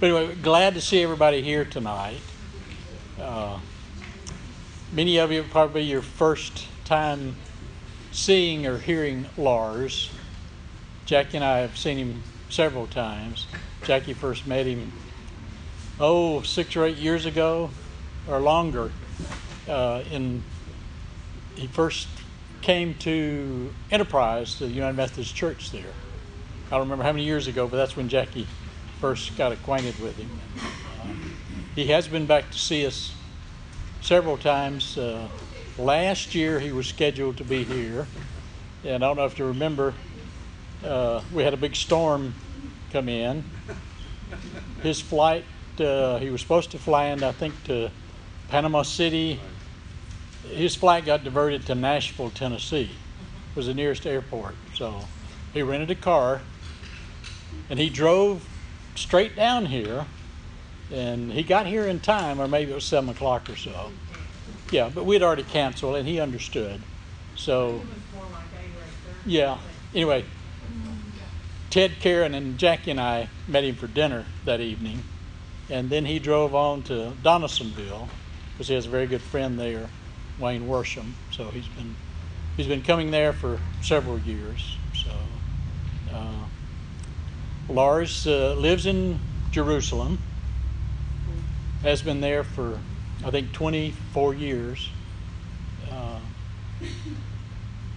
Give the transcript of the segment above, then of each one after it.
But anyway, glad to see everybody here tonight. Uh, many of you probably your first time seeing or hearing Lars. Jackie and I have seen him several times. Jackie first met him, oh, six or eight years ago or longer. Uh, in he first came to Enterprise, the United Methodist Church there. I don't remember how many years ago, but that's when Jackie first got acquainted with him. He has been back to see us several times. Uh, last year he was scheduled to be here, and I don't know if you remember, uh, we had a big storm come in. His flight, uh, he was supposed to fly in, I think, to Panama City. His flight got diverted to Nashville, Tennessee, was the nearest airport. So he rented a car, and he drove straight down here, and he got here in time, or maybe it was seven o'clock or so. Yeah, but we'd already canceled, and he understood. So, yeah. Anyway, Ted, Karen, and Jackie and I met him for dinner that evening, and then he drove on to Donalsonville because he has a very good friend there, Wayne Worsham. So he's been he's been coming there for several years. So. Uh, Lars uh, lives in Jerusalem, has been there for, I think, 24 years. Uh,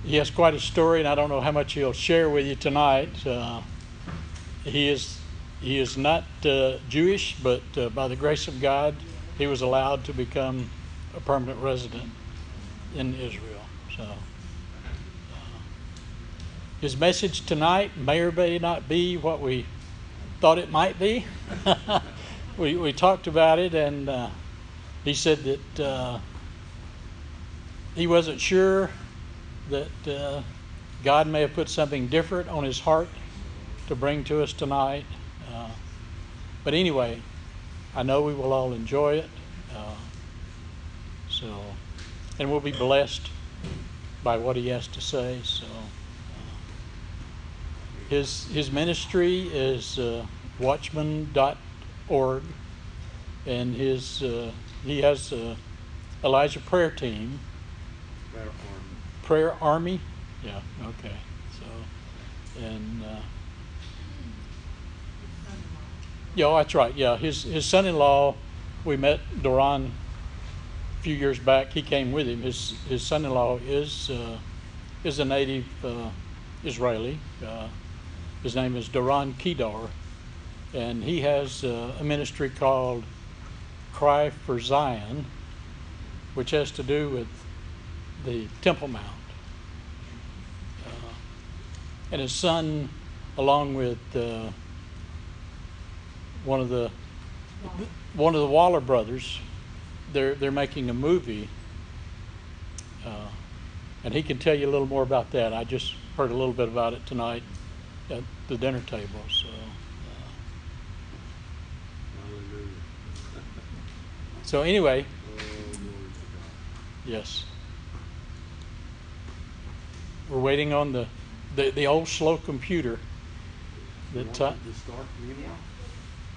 he has quite a story, and I don't know how much he'll share with you tonight. Uh, he is he is not uh, Jewish, but uh, by the grace of God, he was allowed to become a permanent resident in Israel. So. His message tonight may or may not be what we thought it might be. we, we talked about it, and uh, he said that uh, he wasn't sure that uh, God may have put something different on his heart to bring to us tonight. Uh, but anyway, I know we will all enjoy it. Uh, so, and we'll be blessed by what he has to say. So. His, his ministry is uh, watchman.org, and his, uh, he has a Elijah prayer team. Prayer Army. Prayer Army? Yeah, okay. So, and, uh, yeah, oh, that's right. Yeah, his, his son in law, we met Doron a few years back. He came with him. His, his son in law is, uh, is a native uh, Israeli. Uh, his name is Doron Kedar, and he has uh, a ministry called Cry for Zion, which has to do with the Temple Mount. Uh, and his son, along with uh, one of the one of the Waller brothers, they're they're making a movie, uh, and he can tell you a little more about that. I just heard a little bit about it tonight at the dinner table. So, uh, Hallelujah. so anyway, glory to God. yes, we're waiting on the the, the old slow computer. That uh, to start meeting?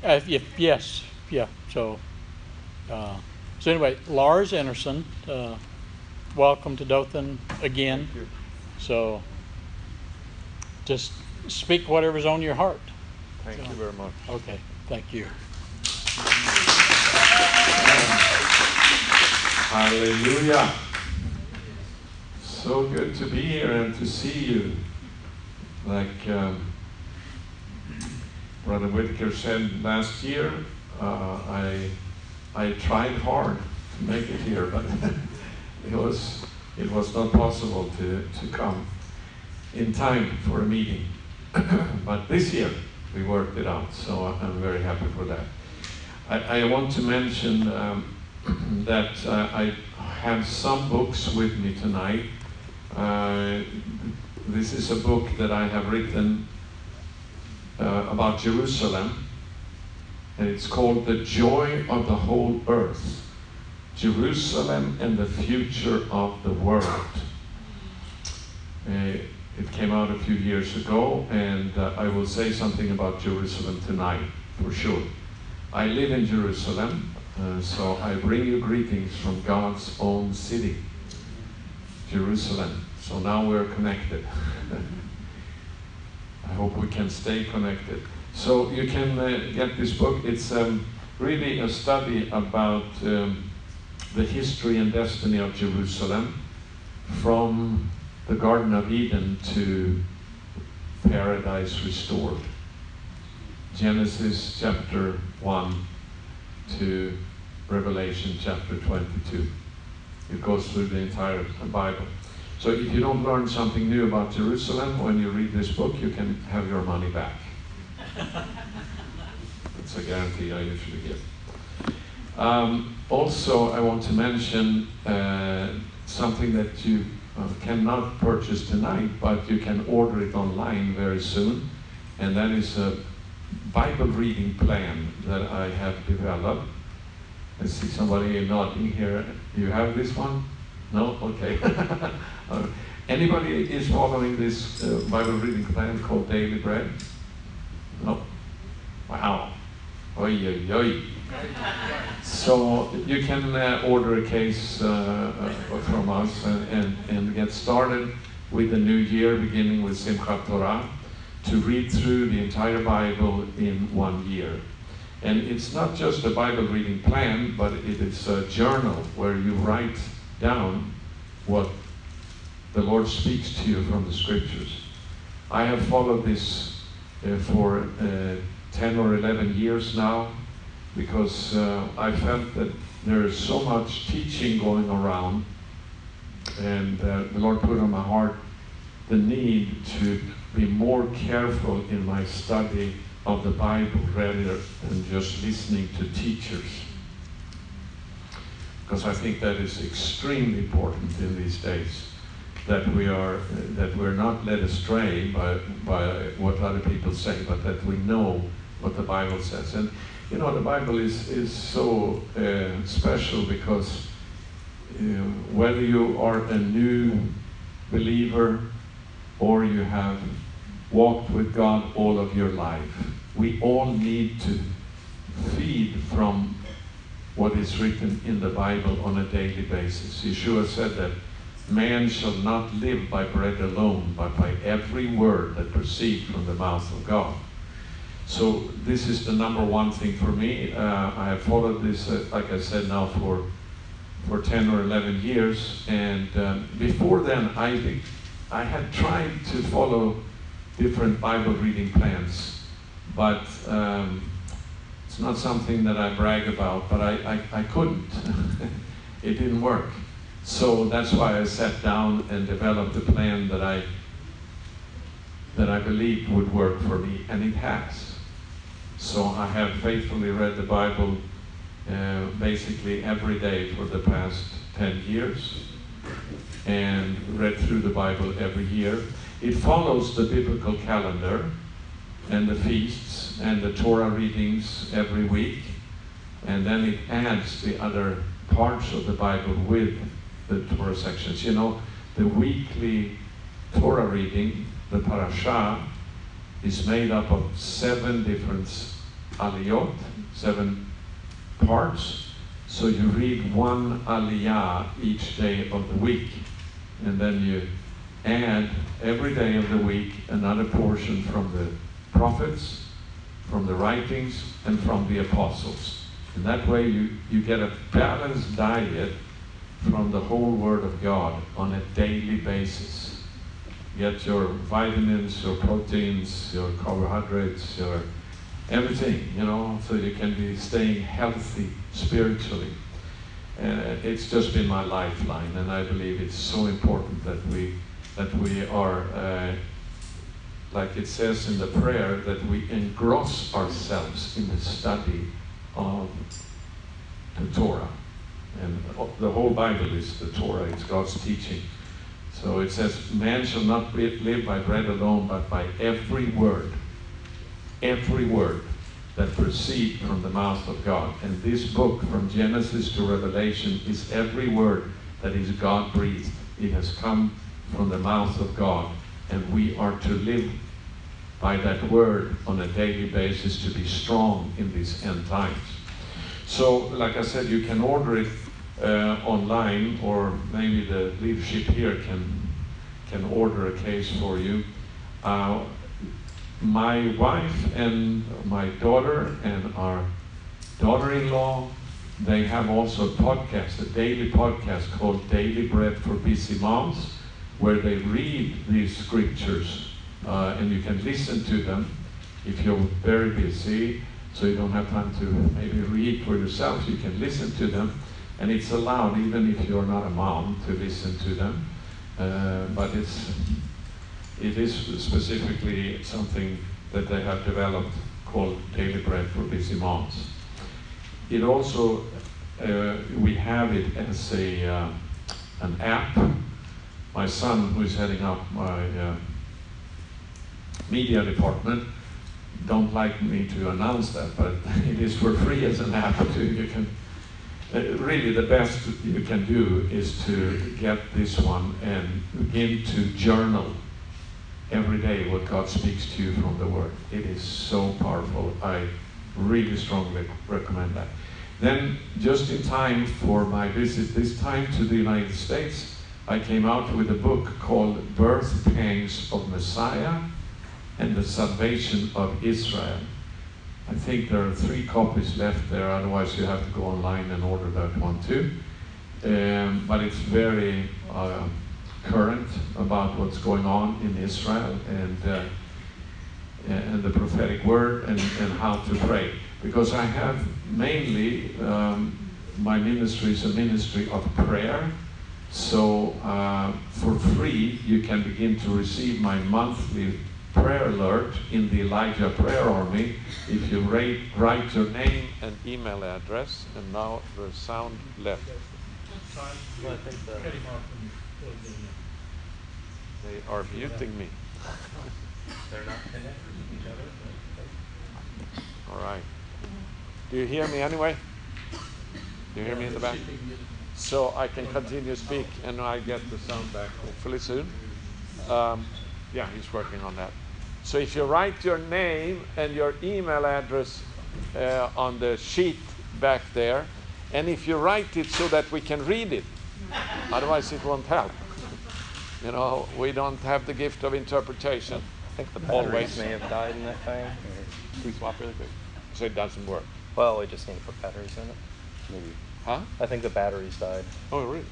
uh, if, yes, yeah. So, uh, so anyway, Lars Enarson, uh, welcome to Dothan again. So, just speak whatever's on your heart. Thank So- you very much. Okay, thank you. Hallelujah. So good to be here and to see you. Like um, Brother Whitaker said last year, uh, I I tried hard to make it here, but it was it was not possible to, to come in time for a meeting. but this year we worked it out, so I'm very happy for that. I, I want to mention um, that uh, I have some books with me tonight. Uh, this is a book that I have written uh, about Jerusalem, and it's called The Joy of the Whole Earth Jerusalem and the Future of the World. Uh, it came out a few years ago, and uh, I will say something about Jerusalem tonight for sure. I live in Jerusalem, uh, so I bring you greetings from God's own city, Jerusalem. So now we're connected. I hope we can stay connected. So you can uh, get this book. It's um, really a study about um, the history and destiny of Jerusalem from the Garden of Eden to paradise restored. Genesis chapter 1 to Revelation chapter 22. It goes through the entire Bible. So if you don't learn something new about Jerusalem when you read this book, you can have your money back. That's a guarantee I usually give. Um, also, I want to mention uh, something that you uh, cannot purchase tonight, but you can order it online very soon, and that is a Bible reading plan that I have developed. I see somebody nodding here. You have this one? No? Okay. Uh, anybody is following this uh, Bible reading plan called Daily Bread? No? Wow. Oi, oi, oi. So you can uh, order a case uh, uh, from us and, and, and get started with the new year, beginning with Simchat Torah, to read through the entire Bible in one year. And it's not just a Bible reading plan, but it is a journal where you write down what the Lord speaks to you from the scriptures. I have followed this uh, for uh, 10 or 11 years now because uh, I felt that there is so much teaching going around, and uh, the Lord put on my heart the need to be more careful in my study of the Bible rather than just listening to teachers. Because I think that is extremely important in these days that we are that we're not led astray by by what other people say, but that we know what the Bible says. And you know, the Bible is is so uh, special because uh, whether you are a new believer or you have walked with God all of your life, we all need to feed from what is written in the Bible on a daily basis. Yeshua said that Man shall not live by bread alone, but by every word that proceeds from the mouth of God. So this is the number one thing for me. Uh, I have followed this, uh, like I said, now for for 10 or 11 years. And um, before then, I think I had tried to follow different Bible reading plans, but um, it's not something that I brag about. But I I, I couldn't. it didn't work. So that's why I sat down and developed a plan that I that I believed would work for me, and it has. So I have faithfully read the Bible uh, basically every day for the past 10 years and read through the Bible every year. It follows the biblical calendar and the feasts and the Torah readings every week, and then it adds the other parts of the Bible with the Torah sections. You know, the weekly Torah reading, the parasha, is made up of seven different aliyot, seven parts. So you read one aliyah each day of the week, and then you add every day of the week another portion from the prophets, from the writings, and from the apostles. And that way you, you get a balanced diet from the whole Word of God on a daily basis. Get your vitamins, your proteins, your carbohydrates, your everything, you know, so you can be staying healthy spiritually. And it's just been my lifeline, and I believe it's so important that we that we are, uh, like it says in the prayer, that we engross ourselves in the study of the Torah. And the whole Bible is the Torah, it's God's teaching. So it says, Man shall not live by bread alone, but by every word, every word that proceed from the mouth of God. And this book, from Genesis to Revelation, is every word that is God breathed. It has come from the mouth of God, and we are to live by that word on a daily basis to be strong in these end times. So, like I said, you can order it uh, online, or maybe the leadership here can can order a case for you. Uh, my wife and my daughter and our daughter-in-law, they have also a podcast, a daily podcast called Daily Bread for Busy Moms, where they read these scriptures, uh, and you can listen to them if you're very busy, so you don't have time to maybe read for yourself. You can listen to them, and it's allowed even if you're not a mom to listen to them. Uh, but it's it is specifically something that they have developed called Daily Bread for Busy Moms. It also, uh, we have it as a, uh, an app. My son, who is heading up my uh, media department, don't like me to announce that, but it is for free as an app too. You can uh, really the best you can do is to get this one and begin to journal every day what God speaks to you from the Word. It is so powerful. I really strongly recommend that. Then, just in time for my visit this time to the United States, I came out with a book called Birth Pangs of Messiah and the Salvation of Israel. I think there are three copies left there, otherwise, you have to go online and order that one too. Um, but it's very uh, current about what's going on in Israel and, uh, and the prophetic word and, and how to pray. Because I have mainly, um, my ministry is a ministry of prayer. So uh, for free, you can begin to receive my monthly prayer alert in the Elijah Prayer Army if you write, write your name and email address. And now the sound left. Well, I think the, They are muting me. they're not connected with each other. All right. Do you hear me anyway? Do you hear me in the back? So I can continue to speak and I get the sound back hopefully soon. Um, yeah, he's working on that. So if you write your name and your email address uh, on the sheet back there, and if you write it so that we can read it, otherwise it won't help. You know, we don't have the gift of interpretation. I think the batteries Always. may have died in that thing. Can we swap really quick? So it doesn't work. Well, we just need to put batteries in it. Maybe. Huh? I think the batteries died. Oh, really?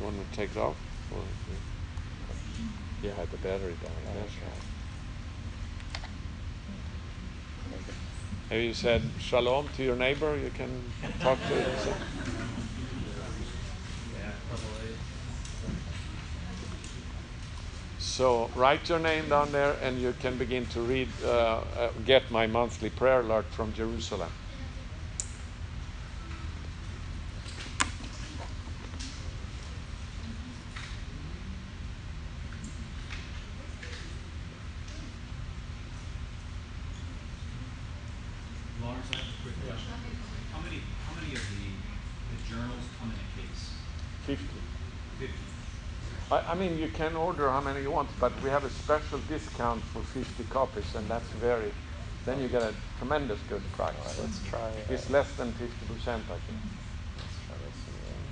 Want to take it off? Or, yeah, the battery died. That's right. Have you said shalom to your neighbor? You can talk to him. so- So write your name down there, and you can begin to read, uh, uh, get my monthly prayer alert from Jerusalem. Lars, I have a quick question. How many, how many of the, the journals come in a case? Fifty. Fifty? I, I mean, you can order how many you want, but we have a special discount for 50 copies, and that's very. Then you get a tremendous good price. All right, let's try. Uh, It's less than 50%, I think. let's try this again.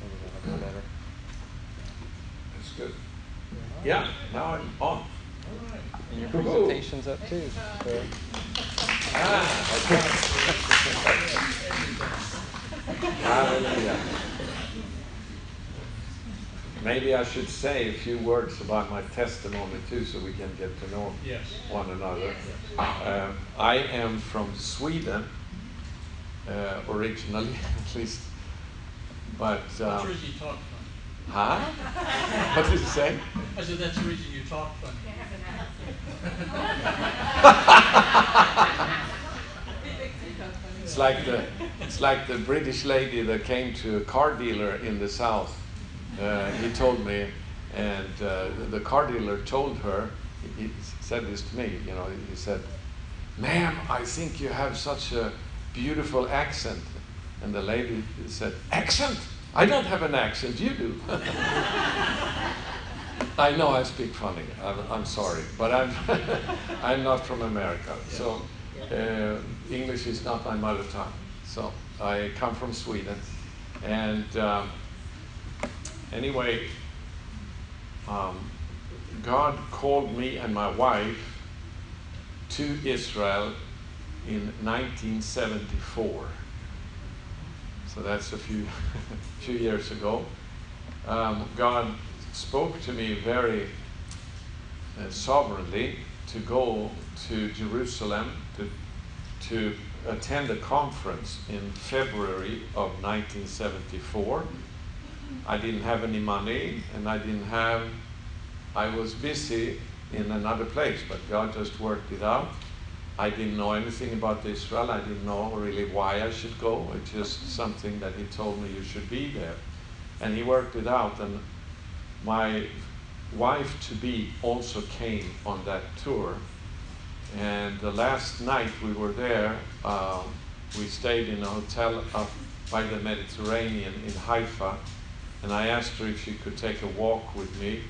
Maybe that'll be better. That's good. Yeah, now I'm on. And your presentation's up too. So. Hallelujah. Maybe I should say a few words about my testimony too, so we can get to know Yes. one another. Um, I am from Sweden, uh, originally at least, but That's um, the reason you talk funny. huh? What did you say? I said, that's the reason you talk funny. It's like the it's like the British lady that came to a car dealer in the south. Uh, he told me, and uh, the car dealer told her. He, said this to me. You know, he said, "Ma'am, I think you have such a beautiful accent." And the lady said, Accent? I don't have an accent, you do. I know I speak funny. I'm, I'm sorry, but I'm I'm not from America, so uh, English is not my mother tongue. So I come from Sweden, and um, anyway, um, God called me and my wife to Israel in 1974. So that's a few few years ago. Um, God spoke to me very uh, sovereignly to go to Jerusalem to, attend a conference in February of 1974. I didn't have any money and I didn't have, I was busy in another place, but God just worked it out. I didn't know anything about Israel. I didn't know really why I should go. It's just something that He told me you should be there. And He worked it out. And my wife to be also came on that tour. And the last night we were there, um, we stayed in a hotel up by the Mediterranean in Haifa. And I asked her if she could take a walk with me.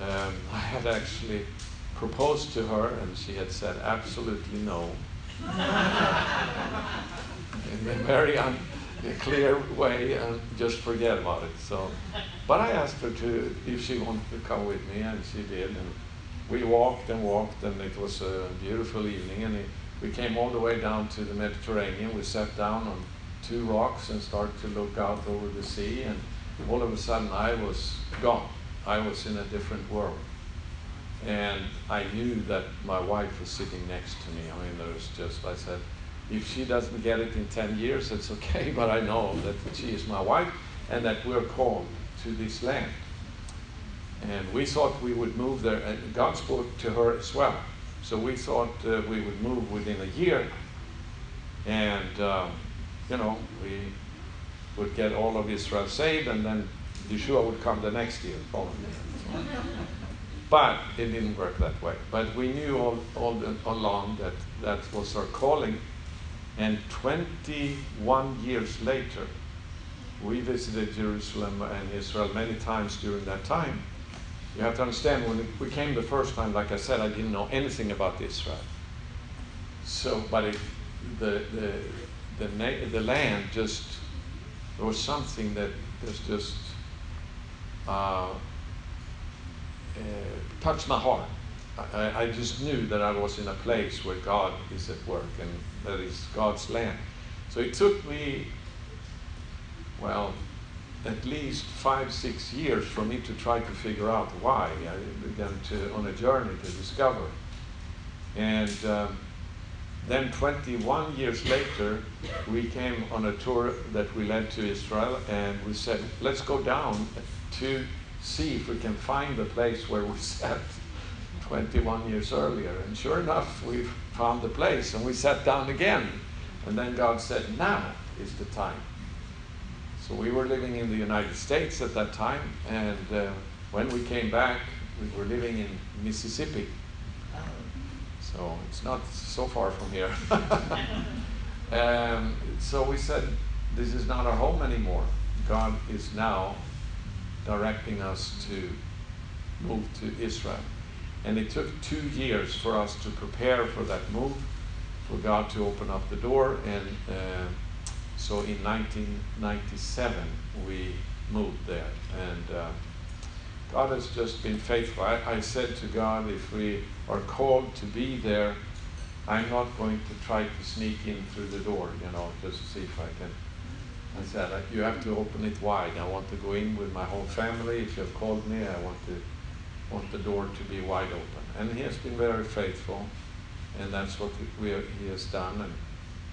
Um, I had actually proposed to her, and she had said absolutely no. in a very unclear way, and just forget about it. So, but I asked her to if she wanted to come with me, and she did. And we walked and walked, and it was a beautiful evening. And it, we came all the way down to the Mediterranean. We sat down on two rocks and started to look out over the sea. And all of a sudden, I was gone. I was in a different world. And I knew that my wife was sitting next to me. I mean, there was just, I said, if she doesn't get it in 10 years, it's okay, but I know that she is my wife and that we're called to this land. And we thought we would move there, and God spoke to her as well. So we thought uh, we would move within a year, and um, you know, we would get all of Israel saved, and then Yeshua would come the next year. But it didn't work that way. But we knew all, all the, along that that was our calling. And 21 years later, we visited Jerusalem and Israel many times during that time. You have to understand, when we came the first time, like I said, I didn't know anything about Israel. So, but the, the, the, na- the land just, there was something that was just uh, uh, touched my heart. I, I just knew that I was in a place where God is at work and that is God's land. So it took me, well, at least five, six years for me to try to figure out why. I began to on a journey to discover. And um, then 21 years later, we came on a tour that we led to Israel, and we said, let's go down to see if we can find the place where we sat 21 years earlier. And sure enough, we found the place, and we sat down again. And then God said, now is the time. So we were living in the United States at that time, and uh, when we came back, we were living in Mississippi. So it's not so far from here. um, so we said, this is not our home anymore. God is now directing us to move to Israel. And it took two years for us to prepare for that move, for God to open up the door. And uh, so in 1997, we moved there. And uh, God has just been faithful. I, I said to God, if we are called to be there, I'm not going to try to sneak in through the door, you know, just to see if I can. I said, you have to open it wide. I want to go in with my whole family. If you have called me, I want to want the door to be wide open. And he has been very faithful, and that's what we, he has done. And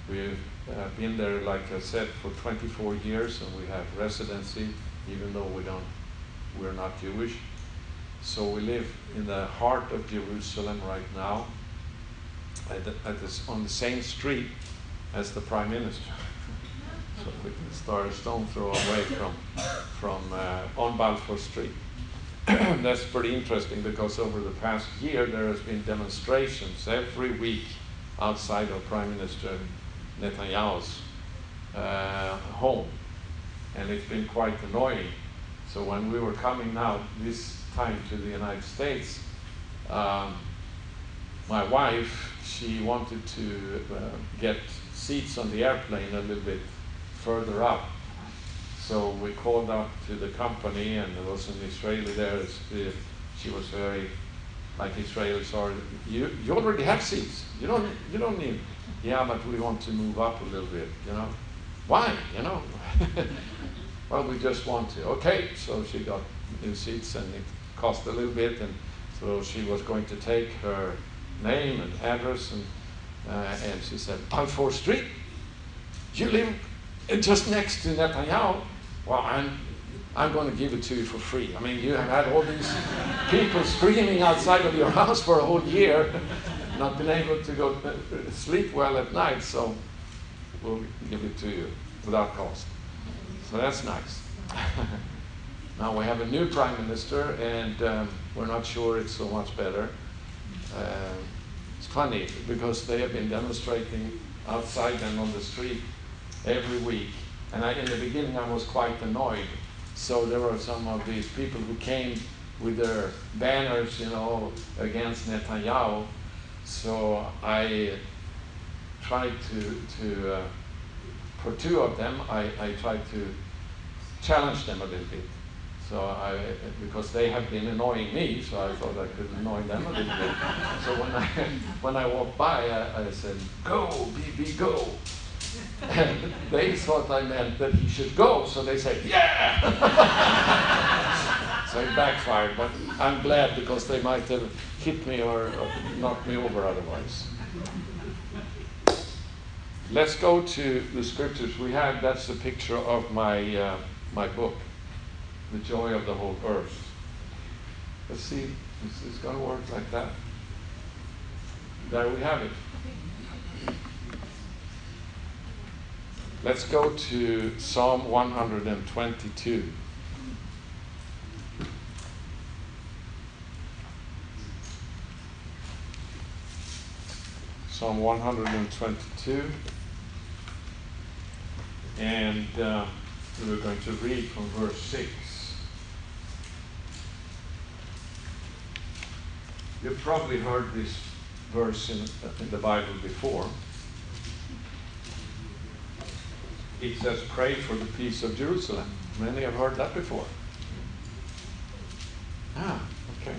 we've uh, been there, like I said, for 24 years, and we have residency, even though we don't, we're not Jewish. So we live in the heart of Jerusalem right now, at the, at this, on the same street as the prime minister. so we can start a stone throw away from from uh, on Balfour Street. That's pretty interesting because over the past year there has been demonstrations every week outside of Prime Minister Netanyahu's uh, home, and it's been quite annoying. So when we were coming now this time to the United States, um, my wife she wanted to uh, get seats on the airplane a little bit further up. So we called up to the company, and there was an Israeli there. uh, She was very like Israelis are. You you already have seats. You don't you don't need. Yeah, but we want to move up a little bit. You know, why? You know. well, we just want to. Okay, so she got new seats, and it cost a little bit, and so she was going to take her name and address, and uh, and she said, Balfour Street. You live uh, just next to Netanyahu. Well, I'm I'm going to give it to you for free. I mean, you have had all these people screaming outside of your house for a whole year, not been able to go sleep well at night, so we'll give it to you without cost. So that's nice. now we have a new prime minister, and um, we're not sure it's so much better. Uh, it's funny because they have been demonstrating outside and on the street every week. And I, in the beginning, I was quite annoyed so there were some of these people who came with their banners, you know, against Netanyahu. So I tried to, to uh, for two of them, I, I tried to challenge them a little bit. So I, because they have been annoying me, so I thought I could annoy them a little bit. So when I, when I walked by, I, I said, go, BB, go. And they thought I meant that he should go, so they said, Yeah! so it backfired, but I'm glad because they might have hit me or, or knocked me over otherwise. Let's go to the scriptures. We have that's a picture of my, uh, my book, The Joy of the Whole Earth. Let's see, is this going to work like that? There we have it. Let's go to Psalm 122. Psalm 122. And uh, we're going to read from verse 6. You've probably heard this verse in, in the Bible before. It says, Pray for the peace of Jerusalem. Many have heard that before. Ah, okay.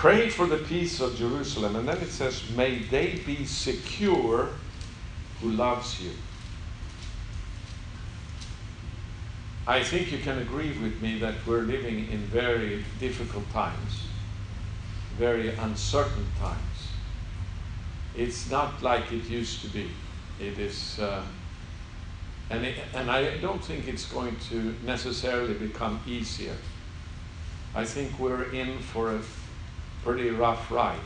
Pray for the peace of Jerusalem. And then it says, May they be secure who loves you. I think you can agree with me that we're living in very difficult times, very uncertain times. It's not like it used to be. It is, uh, and, it, and I don't think it's going to necessarily become easier. I think we're in for a pretty rough ride.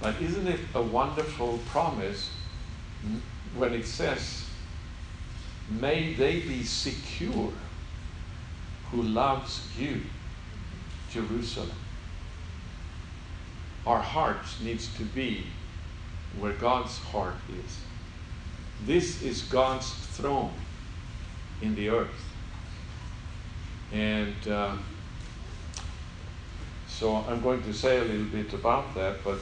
But isn't it a wonderful promise when it says, May they be secure who loves you, Jerusalem? Our hearts needs to be where God's heart is. This is God's throne in the earth. And uh, so I'm going to say a little bit about that, but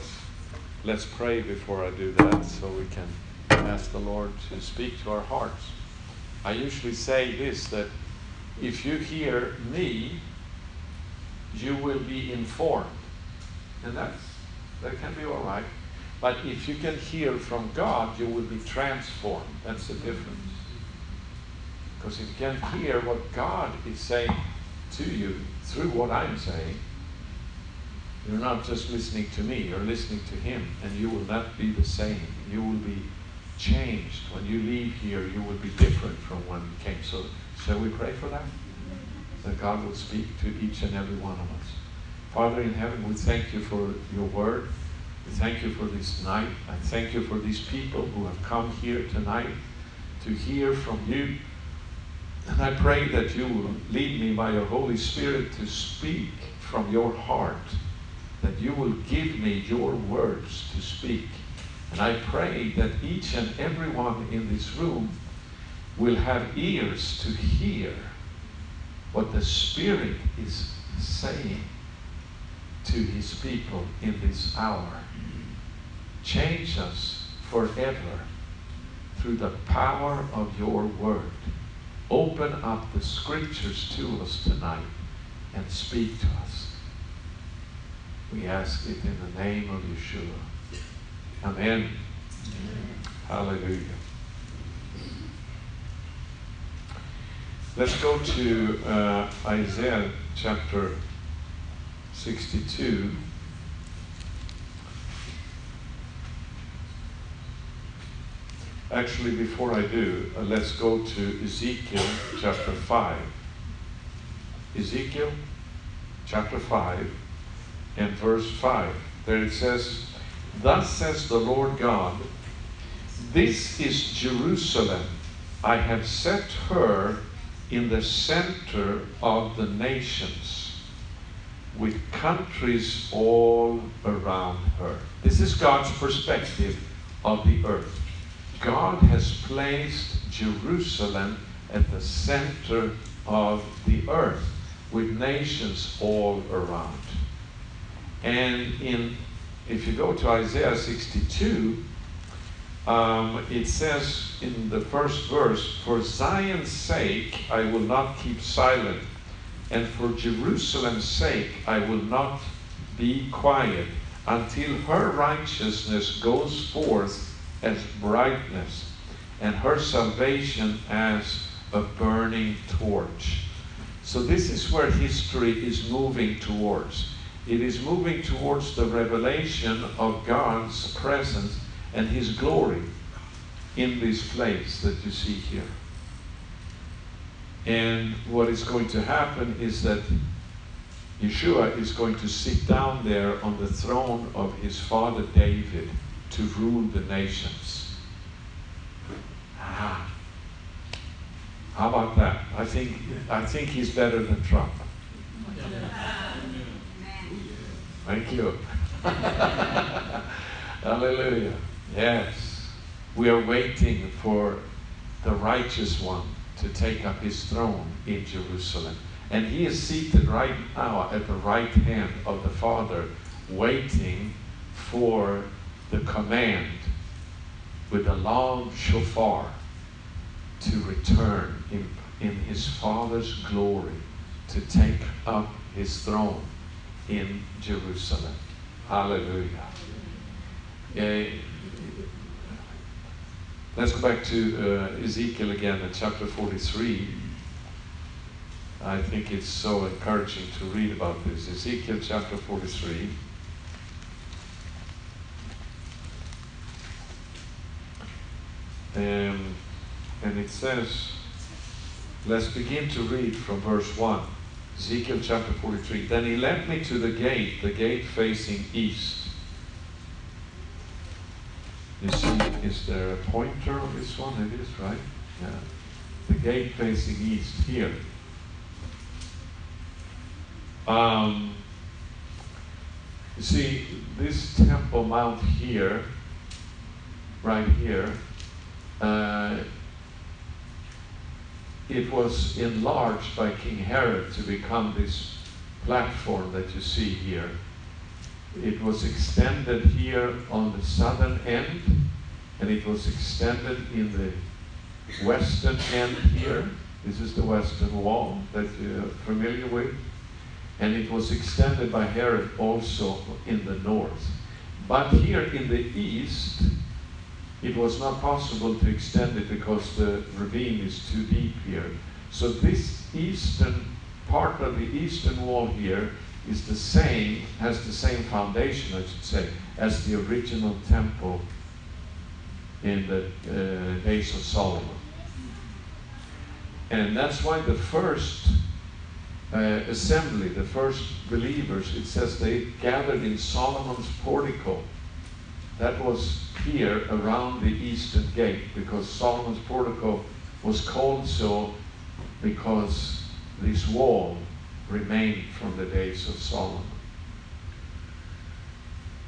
let's pray before I do that so we can ask the Lord to speak to our hearts. I usually say this that if you hear me, you will be informed. And that's, that can be all right. But if you can hear from God, you will be transformed. That's the difference. Because if you can hear what God is saying to you through what I'm saying, you're not just listening to me, you're listening to Him, and you will not be the same. You will be changed. When you leave here, you will be different from when you came. So, shall we pray for that? That God will speak to each and every one of us. Father in heaven, we thank you for your word. We thank you for this night. I thank you for these people who have come here tonight to hear from you. And I pray that you will lead me by your Holy Spirit to speak from your heart, that you will give me your words to speak, And I pray that each and everyone in this room will have ears to hear what the Spirit is saying to His people in this hour. Change us forever through the power of your word. Open up the scriptures to us tonight and speak to us. We ask it in the name of Yeshua. Amen. Hallelujah. Let's go to uh, Isaiah chapter 62. Actually, before I do, uh, let's go to Ezekiel chapter 5. Ezekiel chapter 5 and verse 5. There it says, Thus says the Lord God, This is Jerusalem. I have set her in the center of the nations, with countries all around her. This is God's perspective of the earth. God has placed Jerusalem at the center of the earth, with nations all around. And in, if you go to Isaiah 62, um, it says in the first verse, For Zion's sake I will not keep silent, and for Jerusalem's sake I will not be quiet, until her righteousness goes forth as brightness, and her salvation as a burning torch. So, this is where history is moving towards. It is moving towards the revelation of God's presence and His glory in this place that you see here. And what is going to happen is that Yeshua is going to sit down there on the throne of his father David to rule the nations. Ah. How about that? I think, I think he's better than Trump. Thank you. Hallelujah. Yes. We are waiting for the righteous one to take up his throne in Jerusalem. And he is seated right now at the right hand of the Father, waiting for the command with a long shofar to return in, in his Father's glory to take up his throne in Jerusalem. Hallelujah. Uh, let's go back to uh, Ezekiel again in chapter 43. I think it's so encouraging to read about this. Ezekiel chapter 43. Um, and it says, let's begin to read from verse 1. Ezekiel chapter 43. Then he led me to the gate, the gate facing east. You see, is there a pointer on this one? It is, right? Yeah. The gate facing east here. Um, you see, this Temple Mount here, right here, uh, it was enlarged by King Herod to become this platform that you see here. It was extended here on the southern end, and it was extended in the western end here. This is the western wall that you're familiar with. And it was extended by Herod also in the north. But here in the east, it was not possible to extend it because the ravine is too deep here. So this eastern part of the eastern wall here is the same, has the same foundation, I should say, as the original temple in the uh, days of Solomon. And that's why the first uh, assembly, the first believers, it says they gathered in Solomon's portico. That was here around the eastern gate because Solomon's portico was called so because this wall remained from the days of Solomon.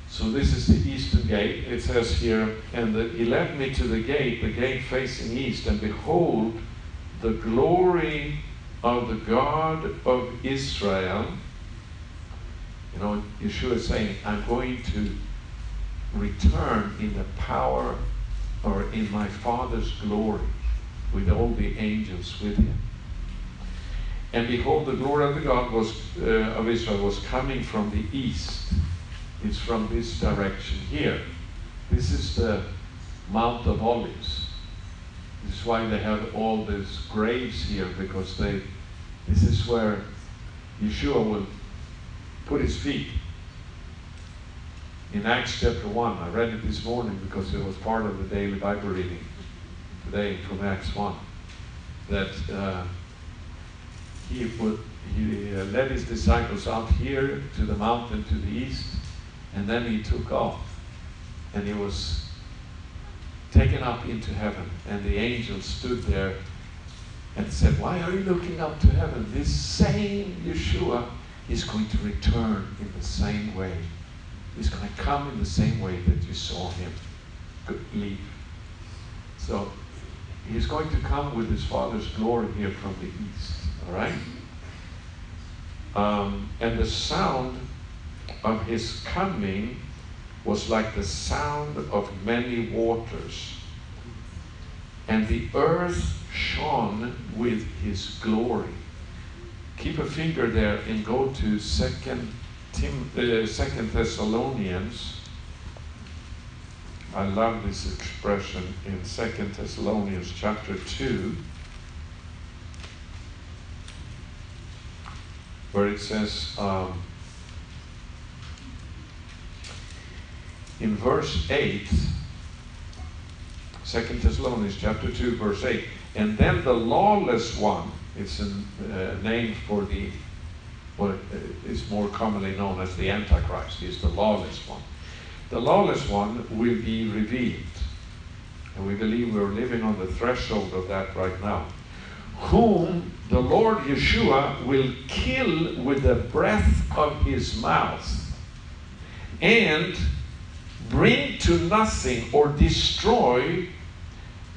So this is the eastern gate. It says here, and the, he led me to the gate, the gate facing east, and behold, the glory of the God of Israel. You know, Yeshua is saying, I'm going to return in the power or in my Father's glory with all the angels with him. And behold, the glory of the God was uh, of Israel was coming from the east. It's from this direction here. This is the Mount of Olives. This is why they have all these graves here because they. This is where Yeshua will put his feet. In Acts chapter 1, I read it this morning because it was part of the daily Bible reading today from Acts 1. That uh, he, put, he uh, led his disciples out here to the mountain to the east, and then he took off. And he was taken up into heaven, and the angels stood there and said, Why are you looking up to heaven? This same Yeshua is going to return in the same way. He's going to come in the same way that you saw him leave. So he's going to come with his Father's glory here from the east. All right? Um, and the sound of his coming was like the sound of many waters. And the earth shone with his glory. Keep a finger there and go to Second Tim, uh, Second Thessalonians. I love this expression in Second Thessalonians chapter two, where it says um, in verse eight. Second Thessalonians chapter 2 verse 8 and then the lawless one it's a uh, name for the what is more commonly known as the Antichrist, is the lawless one. The lawless one will be revealed. And we believe we're living on the threshold of that right now. Whom the Lord Yeshua will kill with the breath of his mouth and bring to nothing or destroy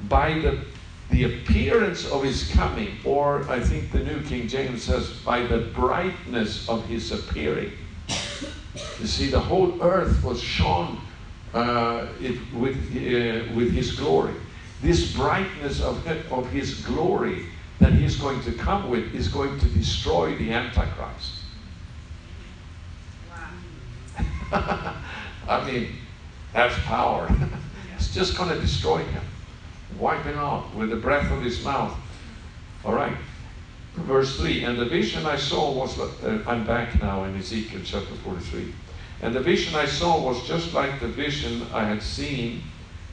by the the appearance of his coming, or I think the New King James says, by the brightness of his appearing. You see, the whole earth was shone uh, it, with, uh, with his glory. This brightness of, of his glory that he's going to come with is going to destroy the Antichrist. Wow. I mean, that's power. it's just going to destroy him wiping out with the breath of his mouth. All right. Verse 3 And the vision I saw was, uh, I'm back now in Ezekiel chapter 43. And the vision I saw was just like the vision I had seen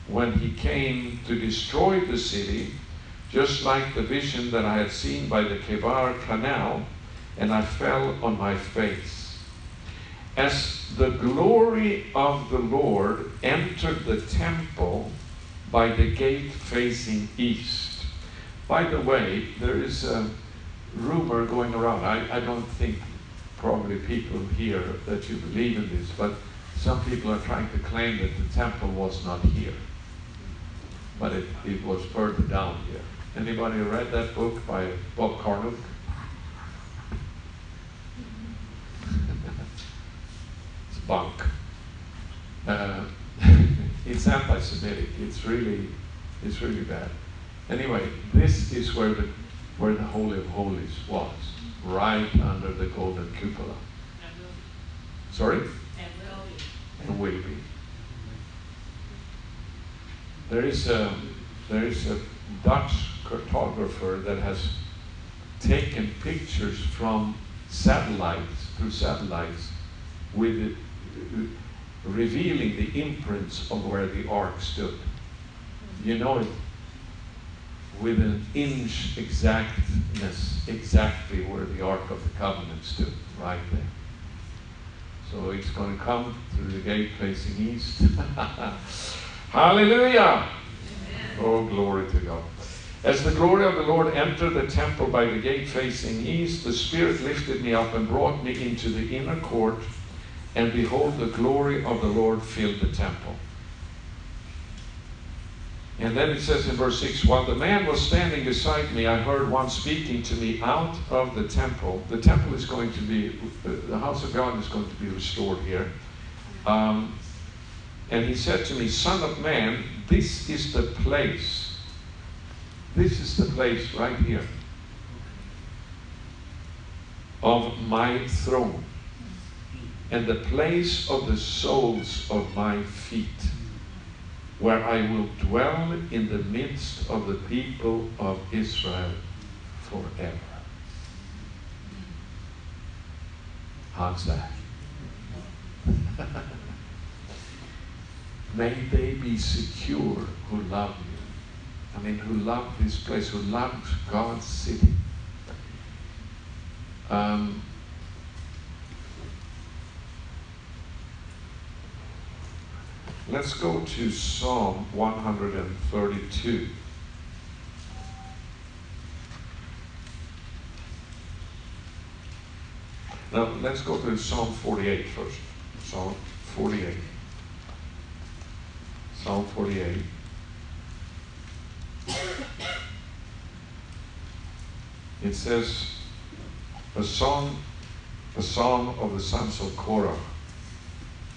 when he came to destroy the city, just like the vision that I had seen by the Kebar Canal, and I fell on my face. As the glory of the Lord entered the temple, by the gate facing east. By the way, there is a rumor going around. I, I don't think probably people here that you believe in this, but some people are trying to claim that the temple was not here, but it, it was further down here. Anybody read that book by Bob Cornuke? it's bunk. Uh, it's anti-Semitic. It's really, it's really bad. Anyway, this is where the where the Holy of Holies was, right under the golden cupola. Sorry? And will be. There is a there is a Dutch cartographer that has taken pictures from satellites through satellites with revealing the imprints of where the ark stood. You know it with an inch exactness, exactly where the Ark of the Covenant stood, right there. So it's going to come through the gate facing east. Hallelujah! Amen. Oh, glory to God. As the glory of the Lord entered the temple by the gate facing east, the Spirit lifted me up and brought me into the inner court and behold, the glory of the Lord filled the temple. And then it says in verse 6 While the man was standing beside me, I heard one speaking to me out of the temple. The temple is going to be, the house of God is going to be restored here. Um, and he said to me, Son of man, this is the place. This is the place right here of my throne and the place of the soles of my feet, where I will dwell in the midst of the people of Israel forever. How's that? May they be secure who love you. I mean, who love this place, who love God's city. Um, let's go to Psalm 132. Now, let's go to Psalm 48 first. Psalm 48. Psalm 48. It says, a song, a psalm of the sons of Korah.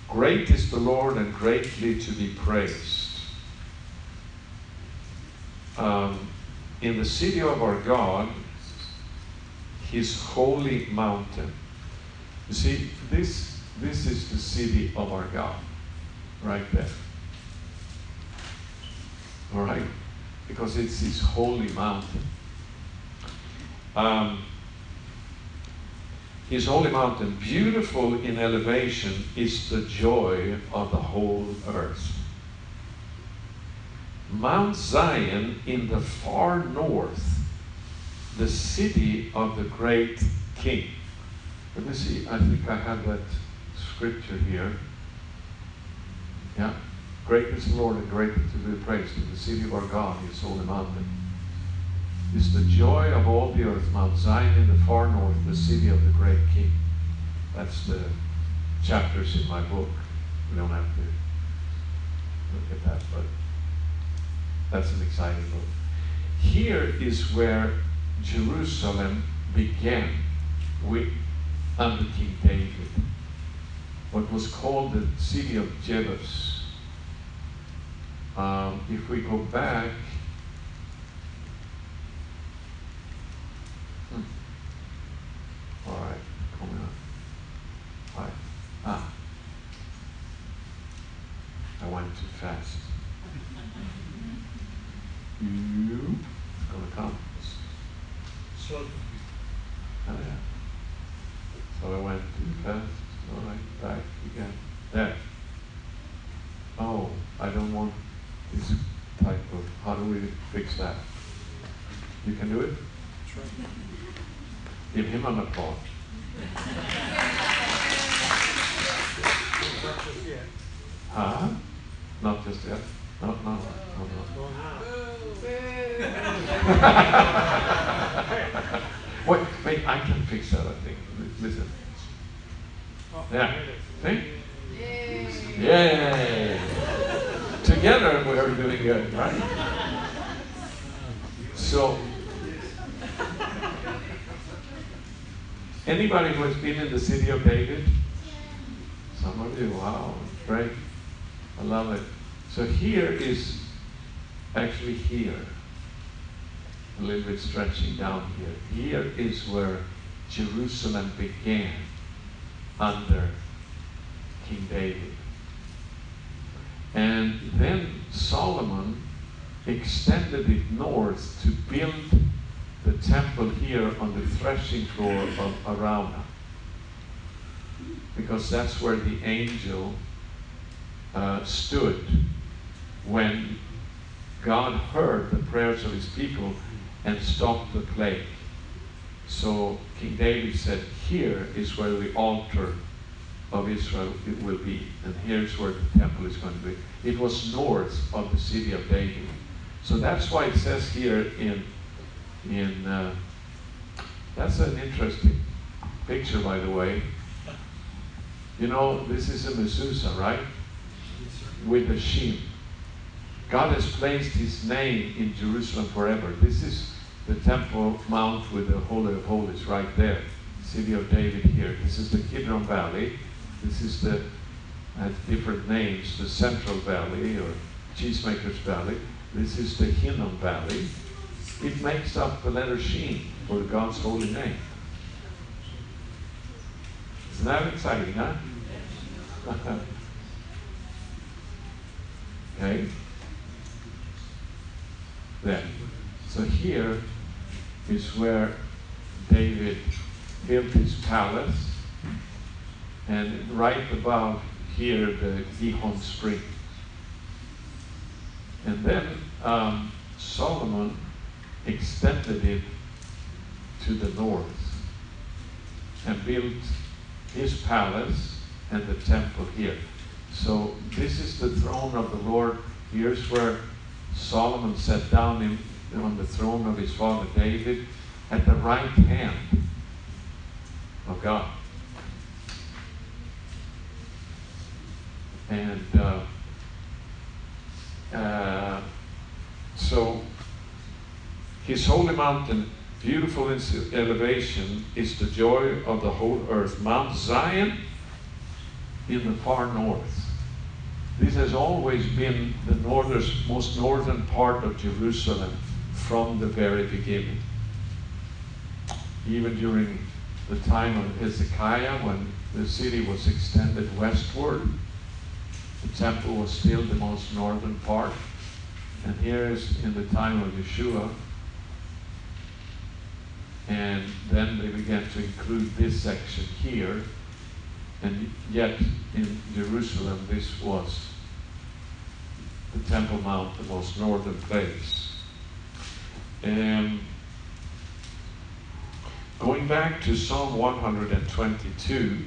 Great is the Lord and greatly to be praised. Um, in the city of our God, his holy mountain. You see, this, this is the city of our God, right there. All right? Because it's his holy mountain. Um, his holy mountain, beautiful in elevation, is the joy of the whole earth. Mount Zion in the far north, the city of the great king. Let me see, I think I have that scripture here. Yeah. Great is the Lord and greatly to be praised in the city of our God, his holy mountain is the joy of all the earth, Mount Zion in the far north, the city of the great king. That's the chapters in my book. We don't have to look at that, but that's an exciting book. Here is where Jerusalem began with under King David. What was called the city of Jebus. Um, if we go back All right, coming up. All right. Ah. I went too fast. You gonna come. Slow. Oh, yeah. So I went too fast. All right, back again. There. Oh, I don't want this type of. How do we fix that? You can do it. Give him an applause. Huh? Not just yet. No, no, no, no. wait, wait, I can fix that, I think. Listen. Yeah. See? Yay! Together we are doing good, right? So, Anybody who has been in the city of David? Some of you, wow, great. I love it. So here is actually here, a little bit stretching down here. Here is where Jerusalem began under King David. And then Solomon extended it north to build the temple here on the threshing floor of Araunah. Because that's where the angel uh, stood when God heard the prayers of his people and stopped the plague. So King David said, Here is where the altar of Israel it will be, and here's where the temple is going to be. It was north of the city of David. So that's why it says here in in uh, that's an interesting picture by the way You know, this is a mezuzah, right? With a shin. God has placed his name in Jerusalem forever. This is the Temple Mount with the Holy of Holies right there. City of David here. This is the Kidron Valley. This is the, has different names, the Central Valley or Cheesemakers Valley. This is the Hinnom Valley. It makes up the letter Sheen for God's holy name. Isn't that exciting, huh? okay. Then, so here is where David built his palace, and right above here the Gihon Spring. And then um, Solomon extended it to the north and built his palace and the temple here. So this is the throne of the Lord. Here's where Solomon sat down in, on the throne of his father David at the right hand of God. And uh, uh, so his holy mountain, beautiful in elevation, is the joy of the whole earth. Mount Zion in the far north. This has always been the northern, most northern part of Jerusalem from the very beginning. Even during the time of Hezekiah, when the city was extended westward, the temple was still the most northern part. And here is in the time of Yeshua. And then they began to include this section here. And yet in Jerusalem, this was the Temple Mount, the most northern place. And going back to Psalm 122,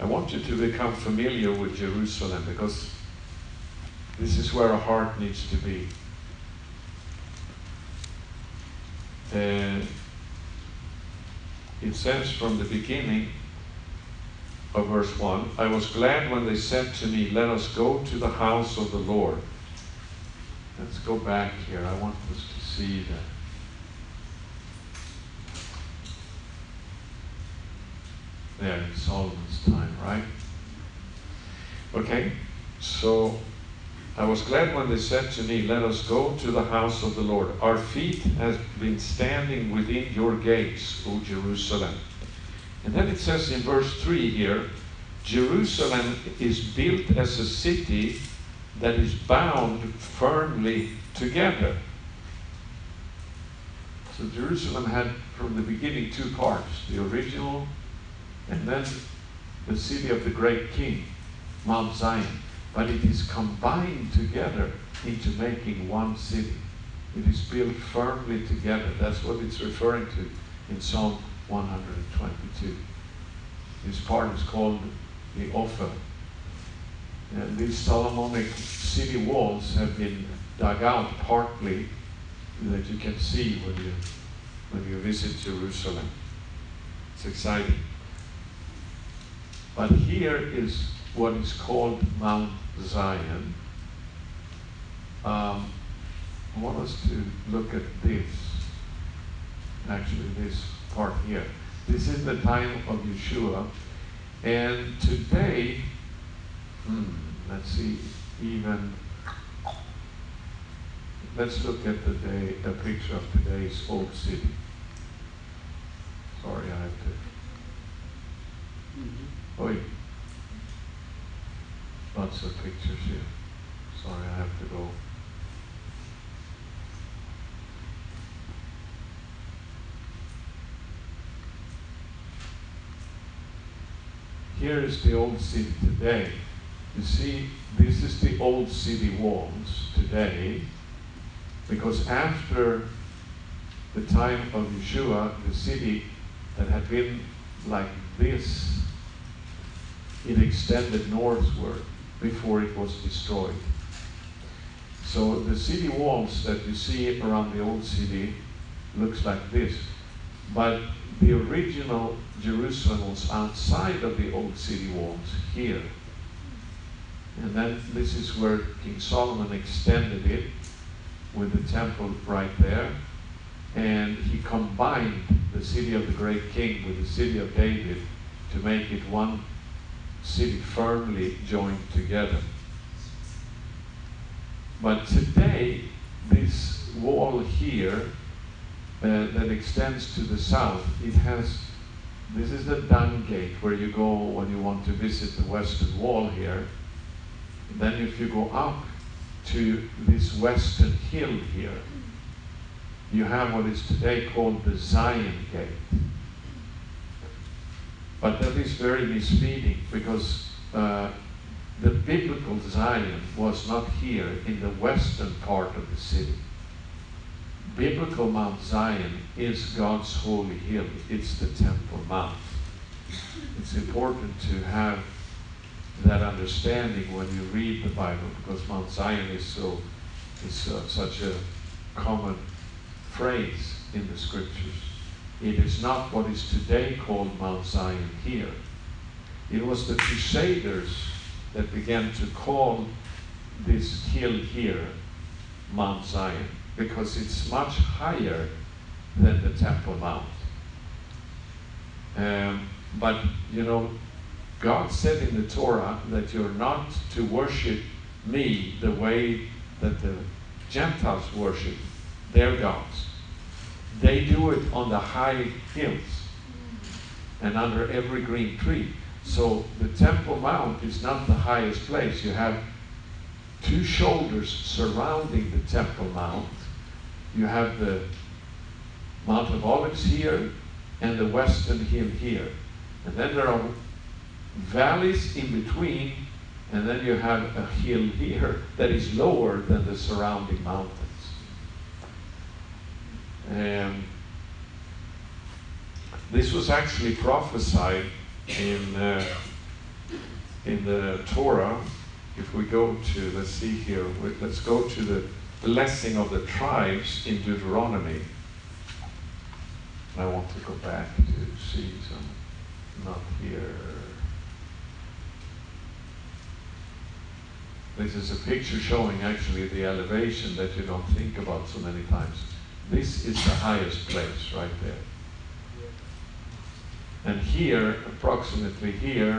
I want you to become familiar with Jerusalem because this is where our heart needs to be. Uh, it says from the beginning of verse 1 I was glad when they said to me, Let us go to the house of the Lord. Let's go back here. I want us to see that. There in Solomon's time, right? Okay, so I was glad when they said to me, Let us go to the house of the Lord. Our feet have been standing within your gates, O Jerusalem. And then it says in verse 3 here Jerusalem is built as a city that is bound firmly together. So Jerusalem had from the beginning two parts the original and then the city of the great king, Mount Zion. But it is combined together into making one city. It is built firmly together. That's what it's referring to in Psalm 122. This part is called the Ophel. And these Solomonic city walls have been dug out partly that you can see when you when you visit Jerusalem. It's exciting. But here is what is called Mount Zion. Um, I want us to look at this. Actually, this part here. This is the time of Yeshua. And today, hmm, let's see, even, let's look at the day, a picture of today's old city. Sorry, I have to. Oi. Lots of pictures here. Sorry, I have to go. Here is the old city today. You see, this is the old city walls today, because after the time of Yeshua, the city that had been like this, it extended northward before it was destroyed. So the city walls that you see around the old city looks like this. But the original Jerusalem was outside of the old city walls here. And then this is where King Solomon extended it with the temple right there. And he combined the city of the great king with the city of David to make it one city firmly joined together. But today, this wall here that extends to the south, it has, this is the dung gate where you go when you want to visit the western wall here. Then if you go up to this western hill here, you have what is today called the Zion Gate. But that is very misleading because uh, the biblical Zion was not here in the western part of the city. Biblical Mount Zion is God's holy hill. It's the Temple Mount. It's important to have that understanding when you read the Bible because Mount Zion is so is uh, such a common phrase in the scriptures. It is not what is today called Mount Zion here. It was the Crusaders that began to call this hill here Mount Zion because it's much higher than the Temple Mount. Um, but, you know, God said in the Torah that you're not to worship me the way that the Gentiles worship their gods. They do it on the high hills and under every green tree. So the Temple Mount is not the highest place. You have two shoulders surrounding the Temple Mount. You have the Mount of Olives here and the Western Hill here. And then there are valleys in between, and then you have a hill here that is lower than the surrounding mountains. Um, this was actually prophesied in uh, in the Torah. If we go to, let's see here, let's go to the blessing of the tribes in Deuteronomy. I want to go back to see some, not here. This is a picture showing actually the elevation that you don't think about so many times. This is the highest place right there. And here, approximately here,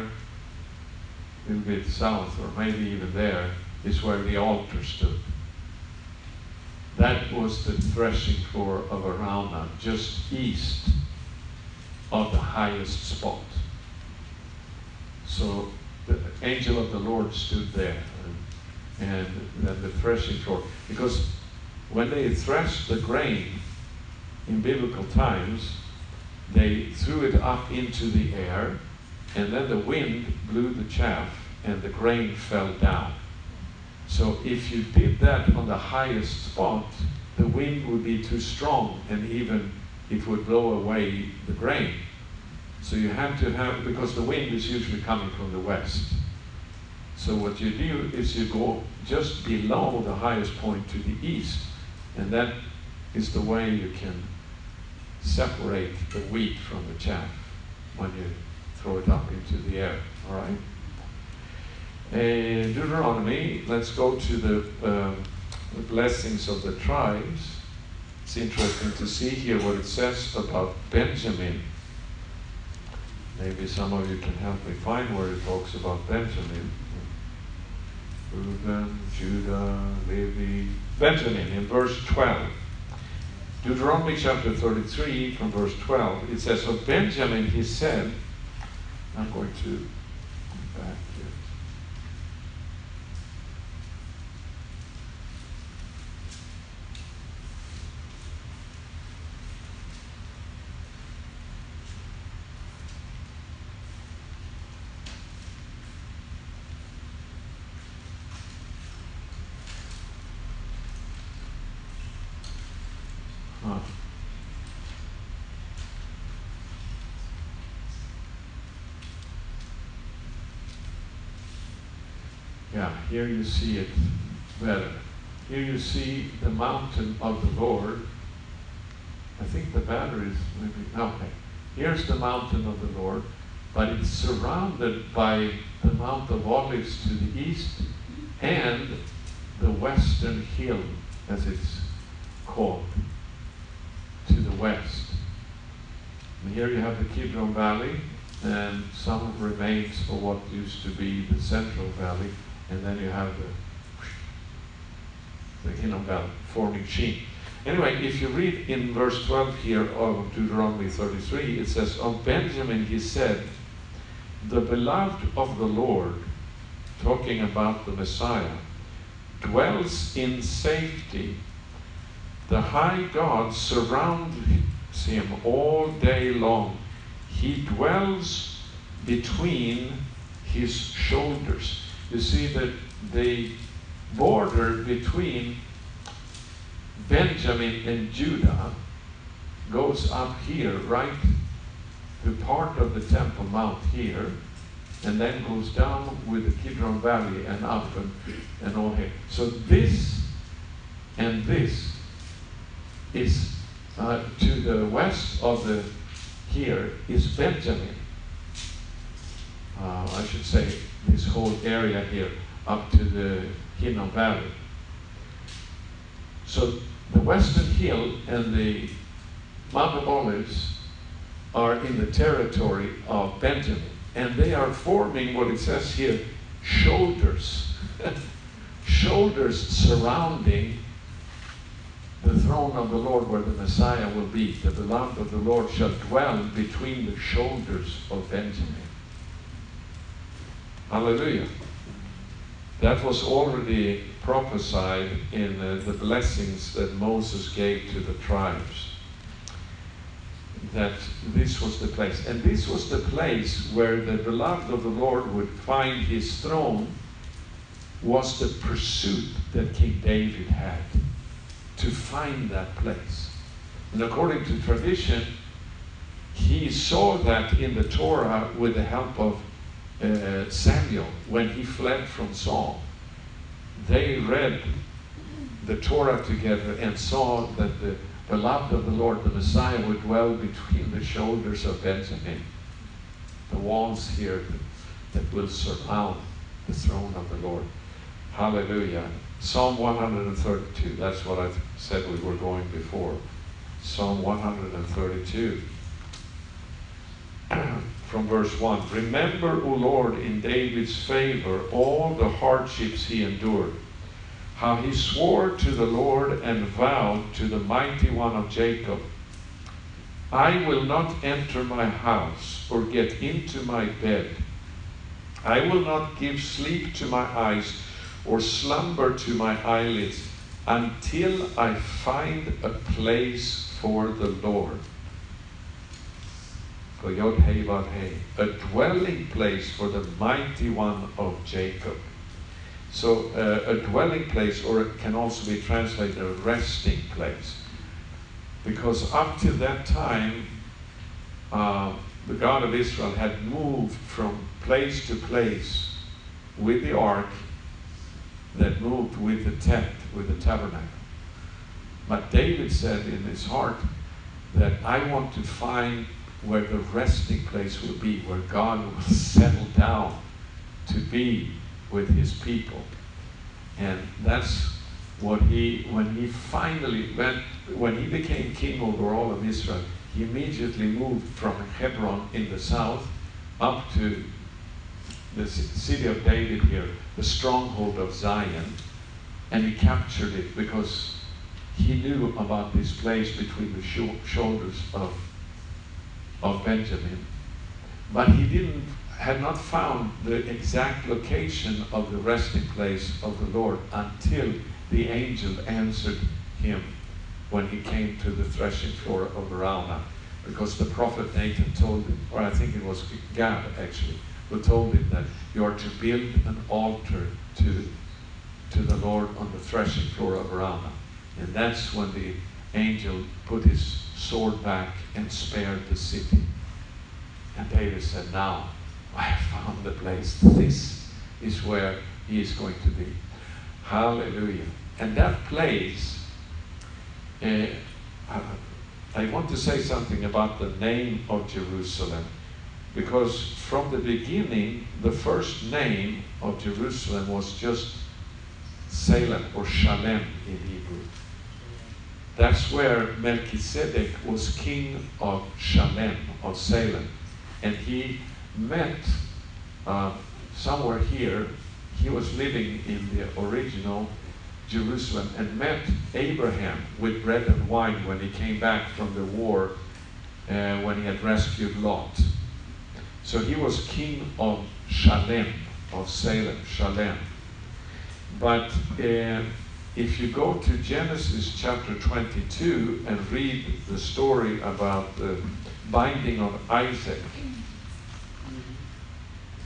a little bit south, or maybe even there, is where the altar stood. That was the threshing floor of Araunah, just east of the highest spot. So the angel of the Lord stood there, and, and then the threshing floor, because when they threshed the grain in biblical times, they threw it up into the air, and then the wind blew the chaff, and the grain fell down. So if you did that on the highest spot, the wind would be too strong, and even it would blow away the grain. So you have to have, because the wind is usually coming from the west. So what you do is you go just below the highest point to the east, and that is the way you can separate the wheat from the chaff when you throw it up into the air. All right. Uh, Deuteronomy. Let's go to the, um, the blessings of the tribes. It's interesting to see here what it says about Benjamin. Maybe some of you can help me find where it talks about Benjamin. Reuben, Judah, Levi, Benjamin in verse 12. Deuteronomy chapter 33 from verse 12. It says, Of Benjamin he said, I'm going to back here. Huh. Yeah, here you see it better. Here you see the mountain of the Lord. I think the battery is maybe okay. Here's the mountain of the Lord, but it's surrounded by the Mount of Olives to the east and the western hill, as it's called, to the west. And here you have the Kidron Valley and some remains of what used to be the Central Valley, and then you have the, the of Valley forming Sheen. Anyway, if you read in verse 12 here of Deuteronomy 33, it says, Of Benjamin he said, The beloved of the Lord, talking about the Messiah, dwells in safety. The high God surrounds him all day long. He dwells between his shoulders. You see that the border between Benjamin and Judah goes up here, right to part of the Temple Mount here, and then goes down with the Kidron Valley and up and, and all here. So this and this is uh, to the west of the here is Benjamin. Uh, I should say this whole area here up to the Hinnom Valley. So the Western Hill and the Mount of Olives are in the territory of Benjamin, and they are forming what it says here shoulders. shoulders surrounding the throne of the Lord where the Messiah will be. The beloved of the Lord shall dwell between the shoulders of Benjamin. Hallelujah. That was already prophesied in uh, the blessings that Moses gave to the tribes. That this was the place. And this was the place where the beloved of the Lord would find his throne, was the pursuit that King David had to find that place. And according to tradition, he saw that in the Torah with the help of uh, Samuel when he fled from Saul. They read the Torah together and saw that the beloved of the Lord, the Messiah, would dwell between the shoulders of Benjamin, the walls here that, that will surround the throne of the Lord. Hallelujah. Psalm 132, that's what I said we were going before. Psalm 132 from verse 1 Remember, O Lord, in David's favor all the hardships he endured, how he swore to the Lord and vowed to the mighty one of Jacob, I will not enter my house or get into my bed. I will not give sleep to my eyes or slumber to my eyelids until I find a place for the Lord. Yod Hey Vav a dwelling place for the mighty one of Jacob. So uh, a dwelling place, or it can also be translated a resting place. Because up to that time, uh, the God of Israel had moved from place to place with the ark that moved with the tent, with the tabernacle. But David said in his heart that I want to find where the resting place will be, where God will settle down to be with his people. And that's what he, when he finally, when, when he became king over all of Israel, he immediately moved from Hebron in the south up to the city of David here, the stronghold of Zion, and he captured it because he knew about this place between the sh- shoulders of, of Benjamin. But he didn't, had not found the exact location of the resting place of the Lord until the angel answered him when he came to the threshing floor of Araunah. Because the prophet Nathan told him, or I think it was Gad actually, who told him that you are to build an altar to, to the Lord on the threshing floor of Araunah. And that's when the angel put his sword back and spared the city. And David said, Now I have found the place. This is where he is going to be. Hallelujah. And that place, uh, I want to say something about the name of Jerusalem. Because from the beginning, the first name of Jerusalem was just Salem or Shalem in Hebrew. That's where Melchizedek was king of Shalem, of Salem. And he met uh, somewhere here, he was living in the original Jerusalem and met Abraham with bread and wine when he came back from the war uh, when he had rescued Lot. So he was king of Shalem, of Salem, Shalem. But uh, if you go to Genesis chapter 22 and read the story about the binding of Isaac,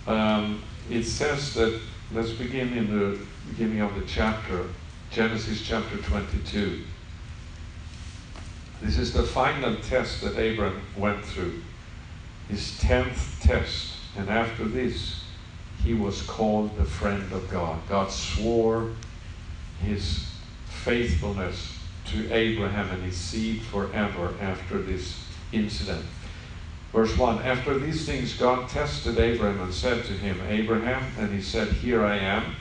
um, it says that, let's begin in the beginning of the chapter, Genesis chapter 22. This is the final test that Abram went through, his tenth test. And after this, he was called the friend of God. God swore his faithfulness to Abraham and his seed forever after this incident. Verse 1 After these things, God tested Abraham and said to him, Abraham, and he said, Here I am.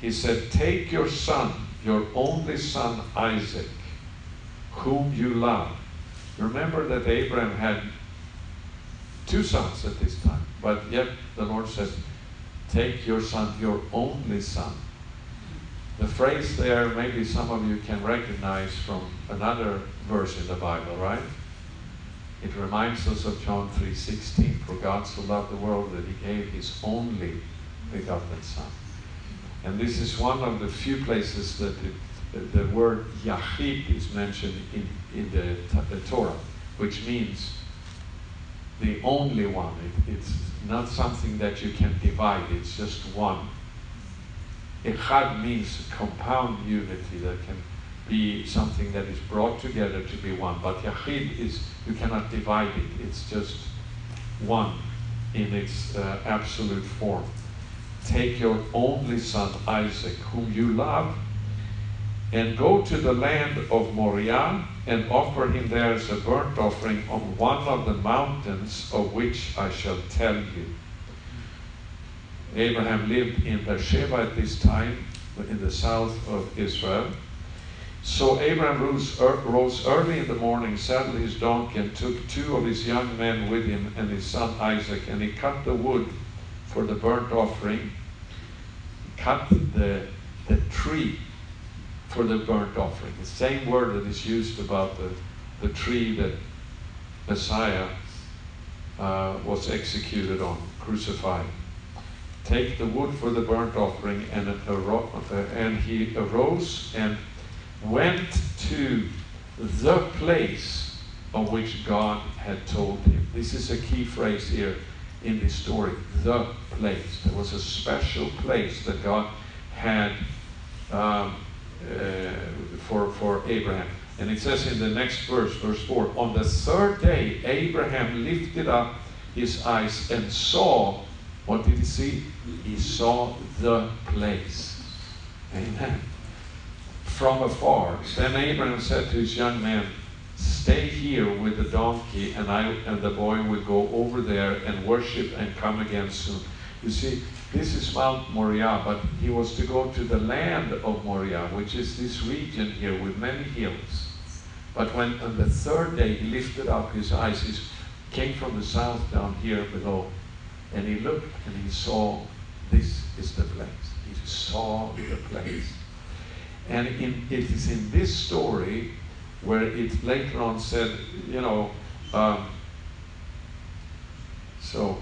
He said, Take your son, your only son Isaac, whom you love. Remember that Abraham had two sons at this time, but yet the Lord says, Take your son, your only son. The phrase there, maybe some of you can recognize from another verse in the Bible, right? It reminds us of John 3:16. For God so loved the world that He gave His only begotten Son. And this is one of the few places that the, the word Yahid is mentioned in, in the, the Torah, which means the only one. It, it's not something that you can divide. It's just one. Echad means compound unity that can be something that is brought together to be one. But Yahid is, you cannot divide it. It's just one in its uh, absolute form. Take your only son Isaac, whom you love, and go to the land of Moriah and offer him there as a burnt offering on one of the mountains of which I shall tell you. Abraham lived in Beersheba at this time, in the south of Israel. So Abraham rose, er, rose early in the morning, saddled his donkey, and took two of his young men with him and his son Isaac, and he cut the wood for the burnt offering, cut the, the tree for the burnt offering. The same word that is used about the, the tree that Messiah uh, was executed on, crucified. Take the wood for the burnt offering, and, and he arose and went to the place of which God had told him. This is a key phrase here in this story. The place. There was a special place that God had um, uh, for, for Abraham. And it says in the next verse, verse 4 On the third day, Abraham lifted up his eyes and saw. What did he see? He saw the place. Amen from afar. Then Abraham said to his young man, Stay here with the donkey, and I and the boy will go over there and worship and come again soon. You see, this is Mount Moriah, but he was to go to the land of Moriah, which is this region here with many hills. But when on the third day he lifted up his eyes, he came from the south down here below, and he looked and he saw this is the place. He saw the place. And in, it is in this story where it later on said, you know, um, so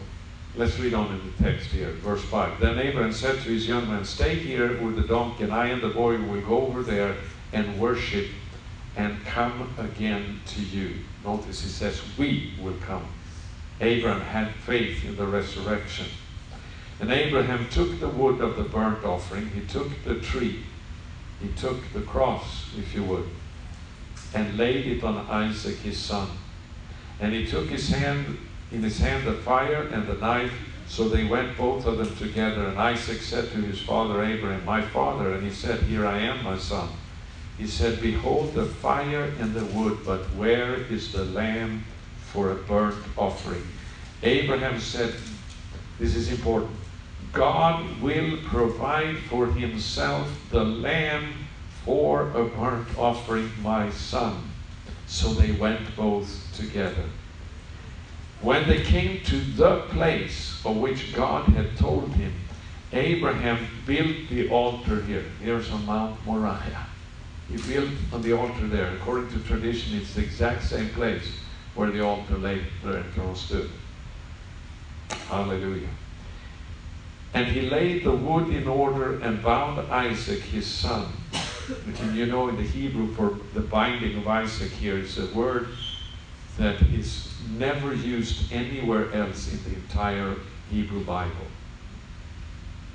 let's read on in the text here, verse 5. Then Abraham said to his young man, Stay here with the donkey, and I and the boy will go over there and worship and come again to you. Notice he says, We will come. Abraham had faith in the resurrection. And Abraham took the wood of the burnt offering, he took the tree, he took the cross, if you would, and laid it on Isaac his son. And he took his hand in his hand the fire and the knife, so they went both of them together. And Isaac said to his father Abraham, My father, and he said, Here I am, my son. He said, Behold the fire and the wood, but where is the lamb for a burnt offering? Abraham said, This is important. God will provide for himself the lamb for a burnt offering, my son. So they went both together. When they came to the place of which God had told him, Abraham built the altar here. Here's on Mount Moriah. He built on the altar there. According to tradition, it's the exact same place where the altar later on stood. Hallelujah. And he laid the wood in order and bound Isaac his son. And you know, in the Hebrew, for the binding of Isaac here is a word that is never used anywhere else in the entire Hebrew Bible.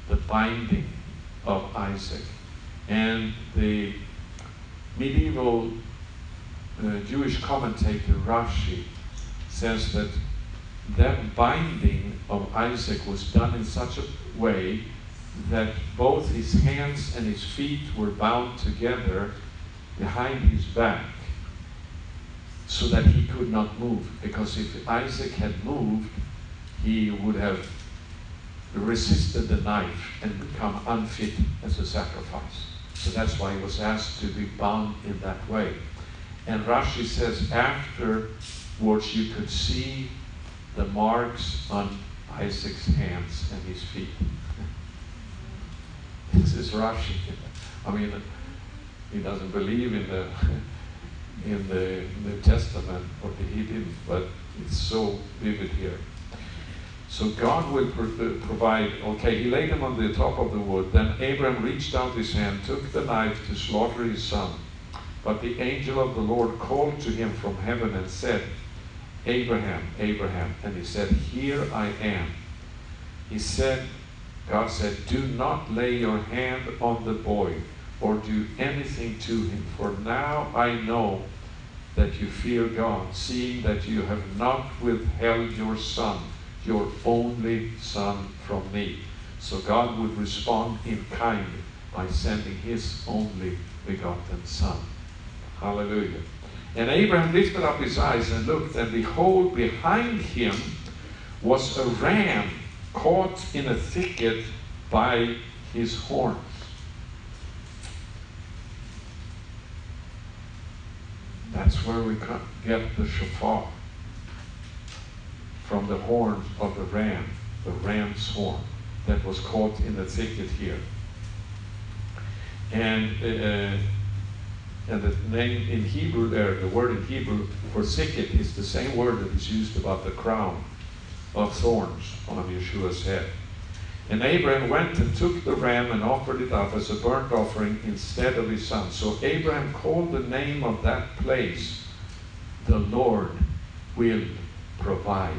The binding of Isaac. And the medieval Jewish commentator Rashi says that that binding of Isaac was done in such a way that both his hands and his feet were bound together behind his back so that he could not move. Because if Isaac had moved, he would have resisted the knife and become unfit as a sacrifice. So that's why he was asked to be bound in that way. And Rashi says afterwards you could see the marks on Isaac's hands and his feet. this is Rashi. I mean, he doesn't believe in the in the New Testament, or he didn't, but it's so vivid here. So God will pro- uh, provide. Okay, he laid him on the top of the wood. Then Abraham reached out his hand, took the knife to slaughter his son. But the angel of the Lord called to him from heaven and said, Abraham, Abraham. And he said, Here I am. He said, God said, Do not lay your hand on the boy or do anything to him, for now I know that you fear God, seeing that you have not withheld your son, your only son, from me. So God would respond in kind by sending his only begotten son. Hallelujah. And Abraham lifted up his eyes and looked, and behold, behind him was a ram caught in a thicket by his horns. That's where we get the shofar from the horn of the ram, the ram's horn that was caught in the thicket here. And uh, and the name in Hebrew there, the word in Hebrew for thicket is the same word that is used about the crown of thorns on Yeshua's head. And Abraham went and took the ram and offered it up as a burnt offering instead of his son. So Abraham called the name of that place, the Lord will provide.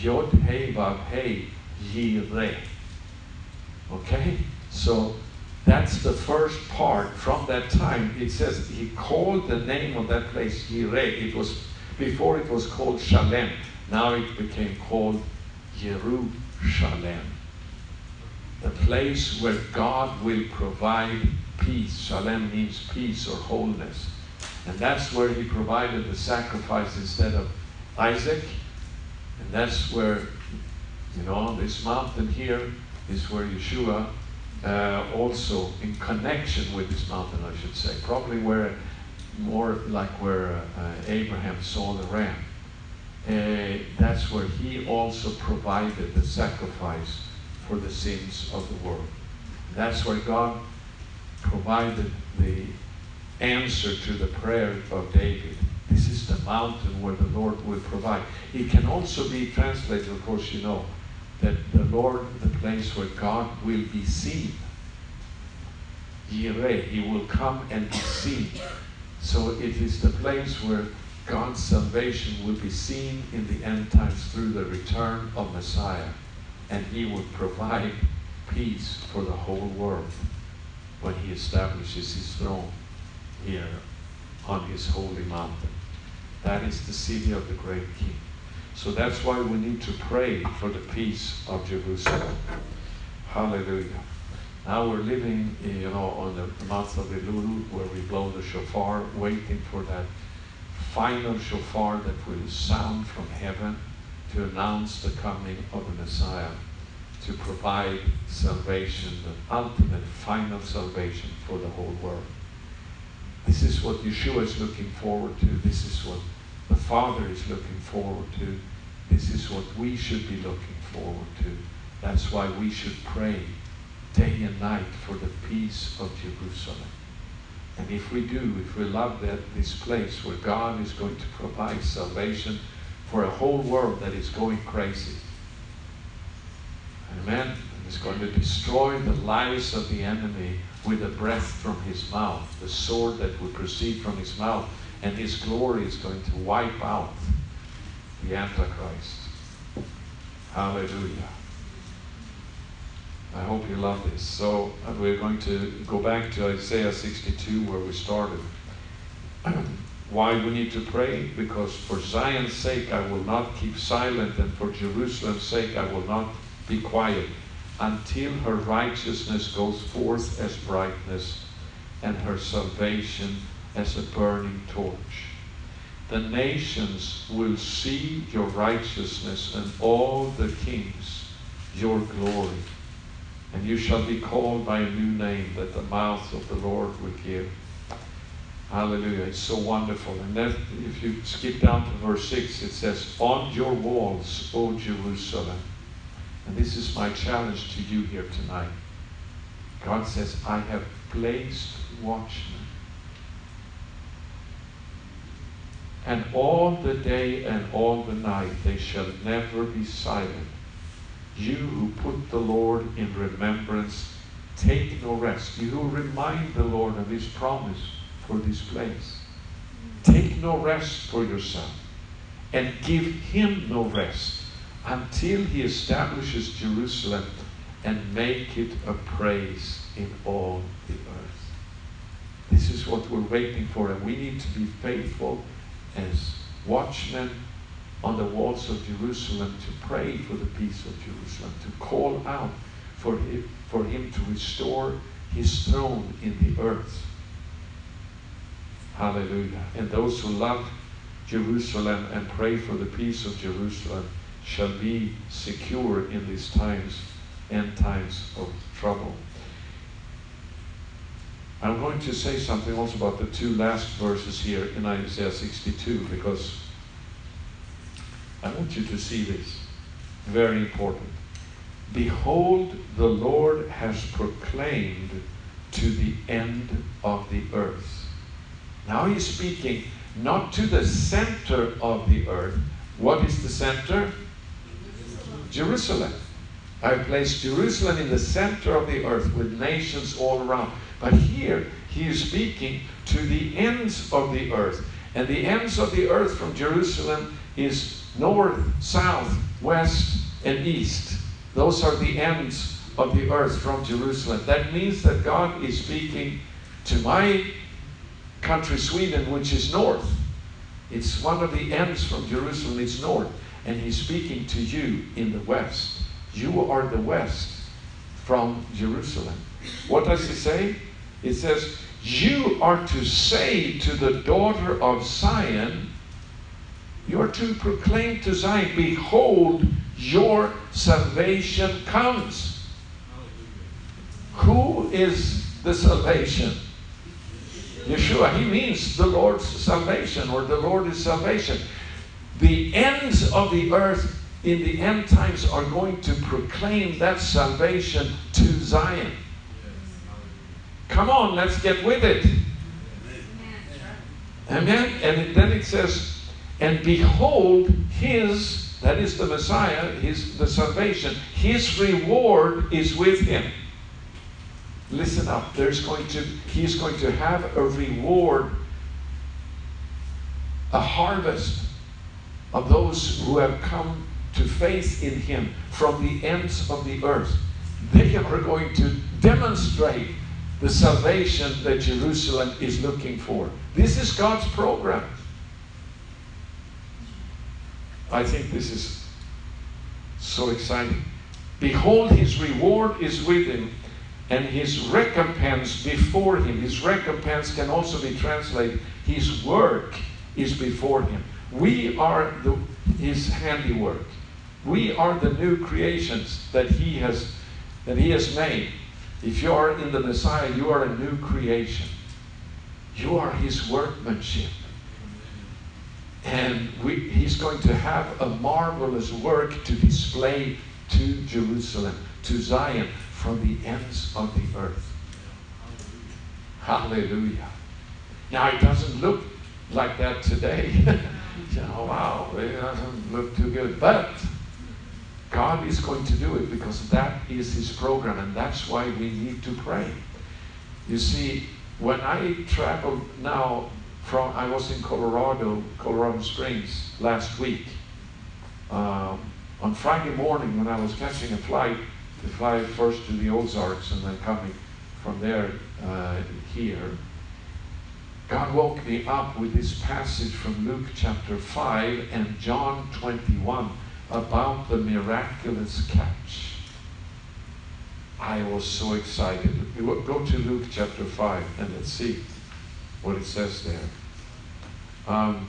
Yod He Vav He Yireh. Okay? So that's the first part. From that time, it says he called the name of that place Yireh. It was before it was called Shalem. Now it became called Yerushalem. The place where God will provide peace. Shalem means peace or wholeness. And that's where he provided the sacrifice instead of Isaac. And that's where, you know, this mountain here is where Yeshua uh, also in connection with this mountain, I should say, probably where more like where uh, Abraham saw the ram. Uh, that's where he also provided the sacrifice for the sins of the world. That's where God provided the answer to the prayer of David. This is the mountain where the Lord will provide. It can also be translated, of course, you know, that the Lord, the place where God will be seen. Yireh, He will come and be seen. So it is the place where God's salvation will be seen in the end times through the return of Messiah. And He will provide peace for the whole world when He establishes His throne here on His holy mountain. That is the city of the great King. So that's why we need to pray for the peace of Jerusalem. Hallelujah. Now we're living, you know, on the month of Elul, where we blow the shofar, waiting for that final shofar that will sound from heaven to announce the coming of the Messiah, to provide salvation, the ultimate final salvation for the whole world. This is what Yeshua is looking forward to. This is what the Father is looking forward to. This is what we should be looking forward to. That's why we should pray day and night for the peace of Jerusalem. And if we do, if we love that this place where God is going to provide salvation for a whole world that is going crazy. Amen. And is going to destroy the lies of the enemy with the breath from his mouth, the sword that will proceed from his mouth, and his glory is going to wipe out the Antichrist. Hallelujah. I hope you love this. So we're going to go back to Isaiah 62 where we started. Why we need to pray? Because for Zion's sake I will not keep silent, and for Jerusalem's sake I will not be quiet until her righteousness goes forth as brightness and her salvation as a burning torch. The nations will see your righteousness and all the kings your glory. And you shall be called by a new name that the mouth of the Lord will give. Hallelujah. It's so wonderful. And if you skip down to verse 6, it says, On your walls, O Jerusalem. And this is my challenge to you here tonight. God says, I have placed watchmen. And all the day and all the night they shall never be silent. You who put the Lord in remembrance, take no rest. You who remind the Lord of his promise for this place. Take no rest for yourself and give him no rest until he establishes Jerusalem and make it a praise in all the earth. This is what we're waiting for, and we need to be faithful as watchmen on the walls of Jerusalem to pray for the peace of Jerusalem, to call out for him, for him to restore his throne in the earth. Hallelujah. And those who love Jerusalem and pray for the peace of Jerusalem shall be secure in these times, end times of trouble. I'm going to say something also about the two last verses here in Isaiah 62 because I want you to see this. Very important. Behold, the Lord has proclaimed to the end of the earth. Now he's speaking not to the center of the earth. What is the center? Jerusalem. I've placed Jerusalem in the center of the earth with nations all around. But here he is speaking to the ends of the earth. And the ends of the earth from Jerusalem is north, south, west, and east. Those are the ends of the earth from Jerusalem. That means that God is speaking to my country, Sweden, which is north. It's one of the ends from Jerusalem, it's north. And He's speaking to you in the west. You are the west from Jerusalem. What does He say? It says, You are to say to the daughter of Zion, you are to proclaim to Zion, Behold, your salvation comes. Who is the salvation? Yeshua. He means the Lord's salvation or the Lord is salvation. The ends of the earth in the end times are going to proclaim that salvation to Zion. Come on, let's get with it. Amen. And then it says, and behold, his, that is the Messiah, his the salvation, his reward is with him. Listen up, there's going to, he's going to have a reward, a harvest of those who have come to faith in him from the ends of the earth. They are going to demonstrate the salvation that Jerusalem is looking for. This is God's program. I think this is so exciting. Behold, his reward is with him, and his recompense before him. His recompense can also be translated, his work is before him. We are the, his handiwork. We are the new creations that he has that he has made. If you are in the Messiah, you are a new creation. You are his workmanship. And we, he's going to have a marvelous work to display to Jerusalem, to Zion, from the ends of the earth. Hallelujah. Now, it doesn't look like that today. you know, wow, it doesn't look too good. But God is going to do it because that is His program, and that's why we need to pray. You see, when I traveled now from, I was in Colorado, Colorado Springs last week. Um, on Friday morning, when I was catching a flight to fly first to the Ozarks and then coming from there uh, here, God woke me up with this passage from Luke chapter 5 and John 21 about the miraculous catch. I was so excited. Go to Luke chapter 5 and let's see what it says there. Um,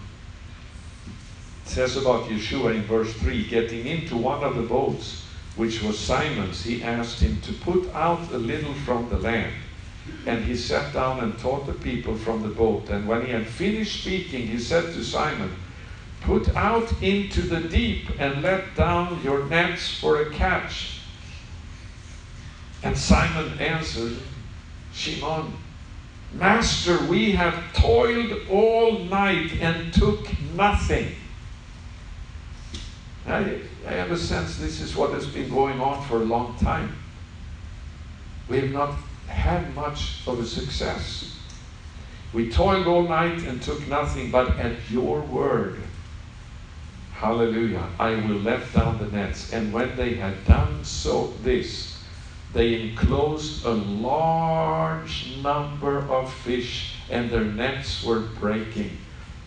it says about Yeshua in verse 3 getting into one of the boats, which was Simon's, he asked him to put out a little from the land. And he sat down and taught the people from the boat. And when he had finished speaking, he said to Simon, Put out into the deep and let down your nets for a catch. And Simon answered, Shimon, Master, we have toiled all night and took nothing. I, I have a sense this is what has been going on for a long time. We have not had much of a success. We toiled all night and took nothing, but at your word, hallelujah, I will let down the nets. And when they had done so, this, they enclosed a large number of fish, and their nets were breaking.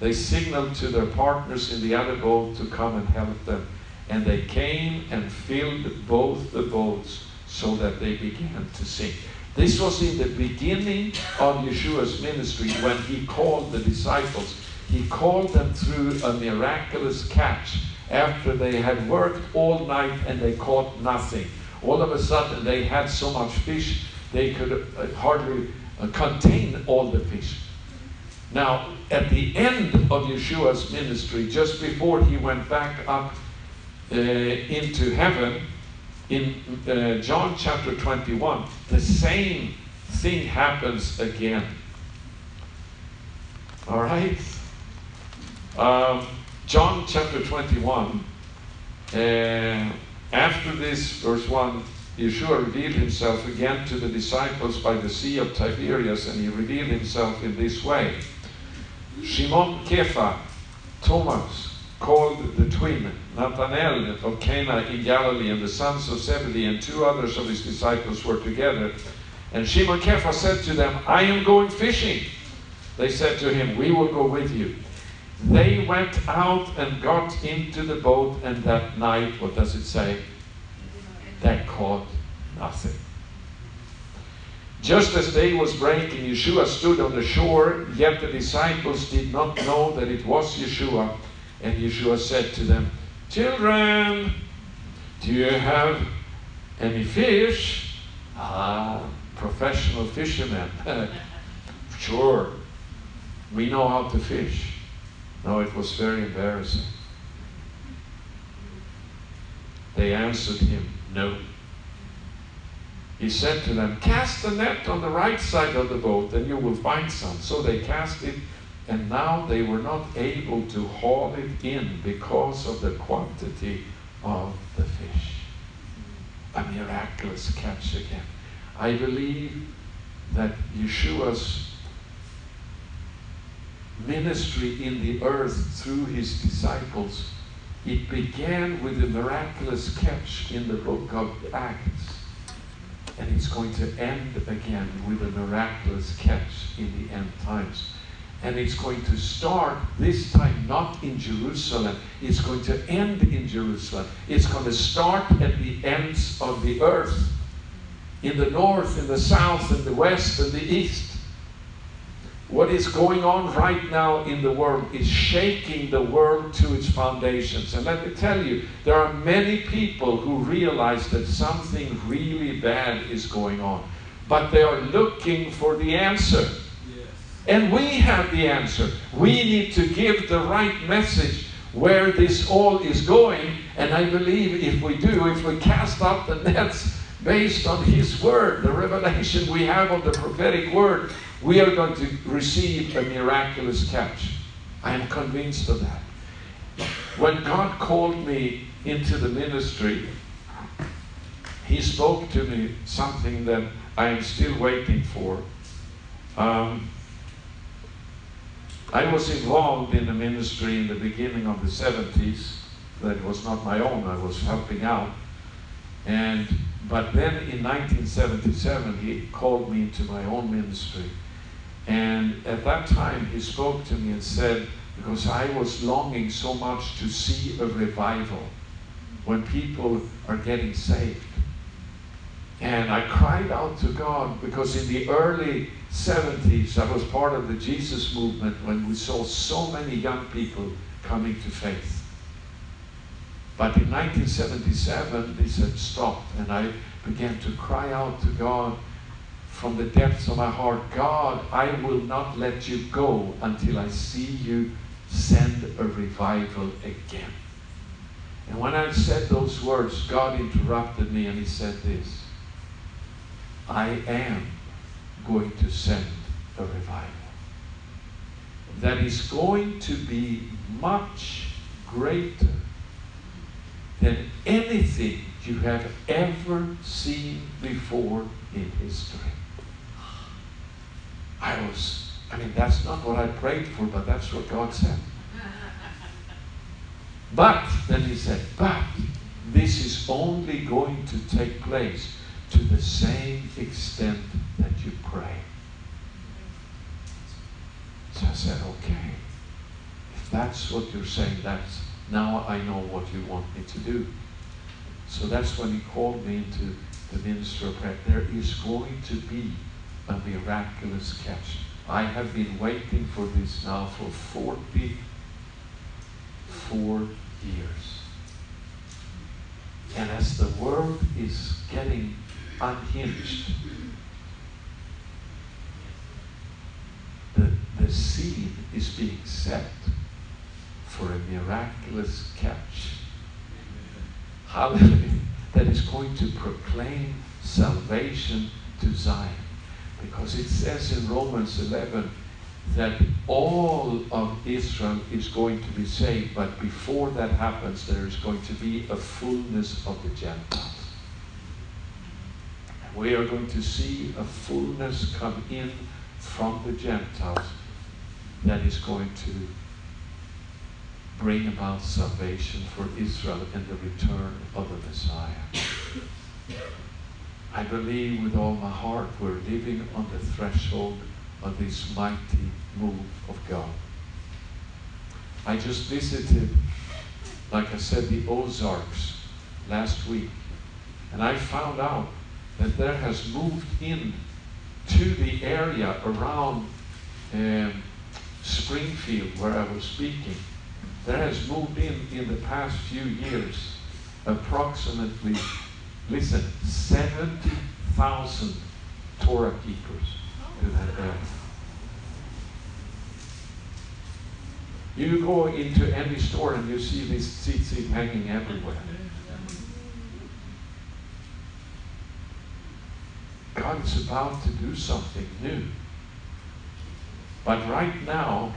They signaled to their partners in the other boat to come and help them. And they came and filled both the boats so that they began to sink. This was in the beginning of Yeshua's ministry when he called the disciples. He called them through a miraculous catch after they had worked all night and they caught nothing. All of a sudden, they had so much fish they could uh, hardly uh, contain all the fish. Now, at the end of Yeshua's ministry, just before he went back up uh, into heaven, in uh, John chapter 21, the same thing happens again. All right? Um, John chapter 21, uh, after this, verse 1, Yeshua revealed himself again to the disciples by the Sea of Tiberias, and he revealed himself in this way. Shimon Kepha, Thomas, called the twin, Nathanael of Cana in Galilee, and the sons of Zebedee, and two others of his disciples were together. And Shimon Kepha said to them, I am going fishing. They said to him, We will go with you. They went out and got into the boat, and that night, what does it say? They caught nothing. Just as day was breaking, Yeshua stood on the shore, yet the disciples did not know that it was Yeshua. And Yeshua said to them, Children, do you have any fish? Ah, professional fishermen. sure, we know how to fish. No, it was very embarrassing. They answered him, No. He said to them, Cast the net on the right side of the boat, and you will find some. So they cast it, and now they were not able to haul it in because of the quantity of the fish. A miraculous catch again. I believe that Yeshua's ministry in the earth through his disciples, it began with a miraculous catch in the book of Acts. And it's going to end again with a miraculous catch in the end times. And it's going to start this time not in Jerusalem, it's going to end in Jerusalem. It's going to start at the ends of the earth. in the north, in the south, in the west, and the east. What is going on right now in the world is shaking the world to its foundations. And let me tell you, there are many people who realize that something really bad is going on, but they are looking for the answer. Yes. And we have the answer. We need to give the right message where this all is going. And I believe if we do, if we cast out the nets based on His Word, the revelation we have of the prophetic Word, we are going to receive a miraculous catch. I am convinced of that. When God called me into the ministry, He spoke to me something that I am still waiting for. Um, I was involved in the ministry in the beginning of the 70s. That was not my own, I was helping out. And but then in 1977 he called me into my own ministry. And at that time he spoke to me and said, because I was longing so much to see a revival when people are getting saved. And I cried out to God because in the early 70s, I was part of the Jesus movement when we saw so many young people coming to faith. But in 1977, this had stopped, and I began to cry out to God from the depths of my heart God, I will not let you go until I see you send a revival again. And when I said those words, God interrupted me and He said this I am going to send a revival that is going to be much greater than anything you have ever seen before in history. I was, I mean, that's not what I prayed for, but that's what God said. But, then he said, but this is only going to take place to the same extent that you pray. So I said, okay, if that's what you're saying, that's now I know what you want me to do. So that's when he called me into the ministry of prayer. There is going to be a miraculous catch. I have been waiting for this now for 44 years. And as the world is getting unhinged, the, the seed is being set for a miraculous catch. Hallelujah. That is going to proclaim salvation to Zion. Because it says in Romans 11 that all of Israel is going to be saved, but before that happens, there is going to be a fullness of the Gentiles. We are going to see a fullness come in from the Gentiles that is going to bring about salvation for Israel and the return of the Messiah. I believe with all my heart we're living on the threshold of this mighty move of God. I just visited, like I said, the Ozarks last week, and I found out that there has moved in to the area around um, Springfield where I was speaking. There has moved in in the past few years approximately listen, 70,000 Torah keepers to that area. You go into any store and you see these tzitzit hanging everywhere. God is about to do something new. But right now,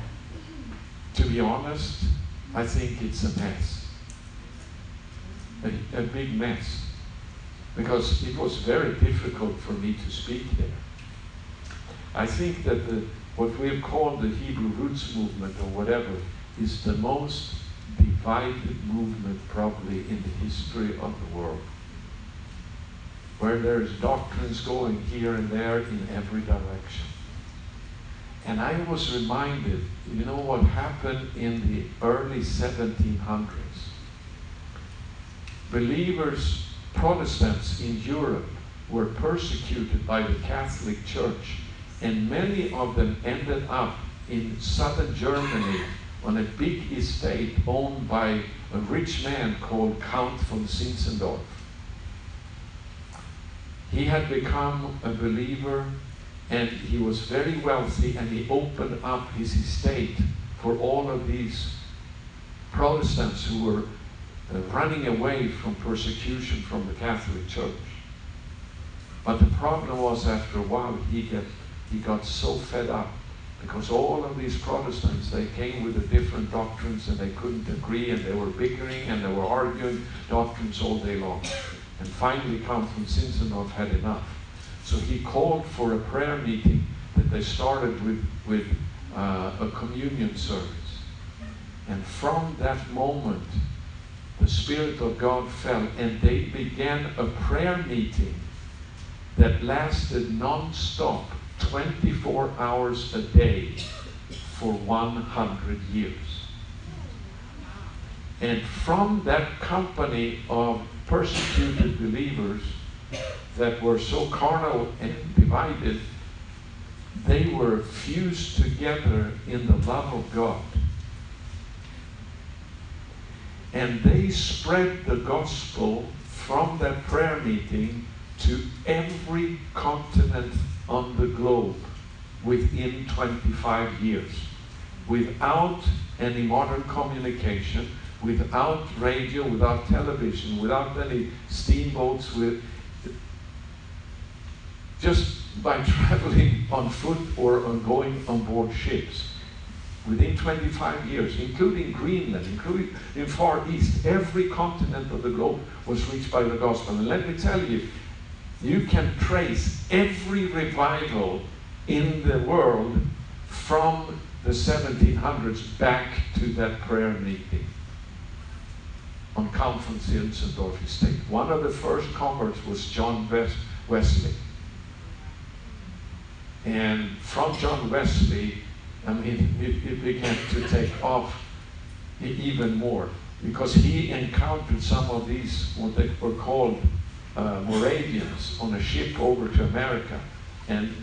to be honest, I think it's a mess. A, a big mess because it was very difficult for me to speak there. I think that the, what we have called the Hebrew Roots Movement or whatever is the most divided movement probably in the history of the world. Where there's doctrines going here and there in every direction. And I was reminded, you know what happened in the early 1700s? Believers Protestants in Europe were persecuted by the Catholic Church, and many of them ended up in southern Germany on a big estate owned by a rich man called Count von Zinzendorf. He had become a believer and he was very wealthy and he opened up his estate for all of these Protestants who were uh, running away from persecution from the Catholic Church. But the problem was after a while he get he got so fed up because all of these Protestants they came with the different doctrines and they couldn't agree and they were bickering and they were arguing doctrines all day long. And finally Count von Zinzendorf had enough. So he called for a prayer meeting that they started with, with uh, a communion service. And from that moment, the Spirit of God fell and they began a prayer meeting that lasted non-stop 24 hours a day for 100 years. And from that company of persecuted believers that were so carnal and divided, they were fused together in the love of God. And they spread the gospel from that prayer meeting to every continent on the globe within 25 years without any modern communication, without radio, without television, without any steamboats, with just by traveling on foot or on going on board ships. Within 25 years, including Greenland, including in Far East, every continent of the globe was reached by the gospel. And let me tell you, you can trace every revival in the world from the 1700s back to that prayer meeting on Count von Zinzendorf Estate. One of the first converts was John Wesley. And from John Wesley, I mean, it, it began to take off even more because he encountered some of these, what they were called uh, Moravians, on a ship over to America. And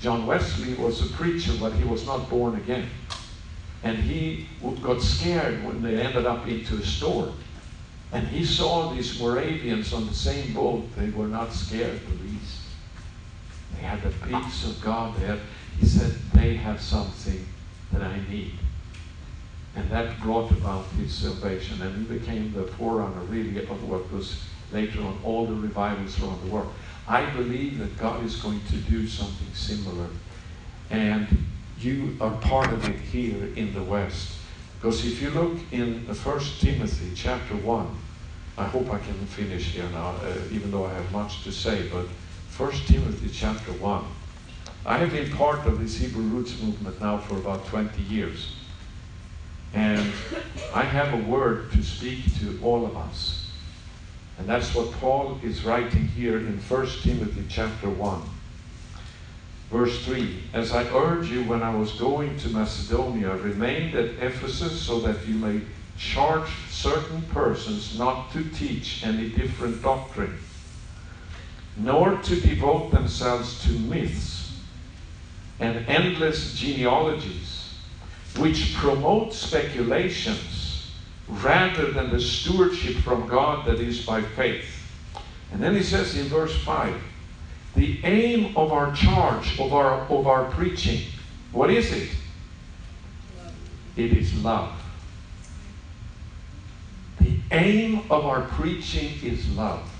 John Wesley was a preacher, but he was not born again. And he got scared when they ended up into a storm. And he saw these Moravians on the same boat. They were not scared the least. They had the peace of God. They had, he said, have something that I need. And that brought about his salvation. And he became the forerunner, really, of what was later on all the revivals around the world. I believe that God is going to do something similar. And you are part of it here in the West. Because if you look in 1 Timothy chapter 1, I hope I can finish here now, uh, even though I have much to say, but 1 Timothy chapter 1. I have been part of this Hebrew Roots movement now for about 20 years. And I have a word to speak to all of us. And that's what Paul is writing here in 1 Timothy chapter 1. Verse 3 As I urged you when I was going to Macedonia, remained at Ephesus so that you may charge certain persons not to teach any different doctrine, nor to devote themselves to myths and endless genealogies, which promote speculations rather than the stewardship from God that is by faith. And then he says in verse 5 the aim of our charge, of our, of our preaching, what is it? It is love. The aim of our preaching is love.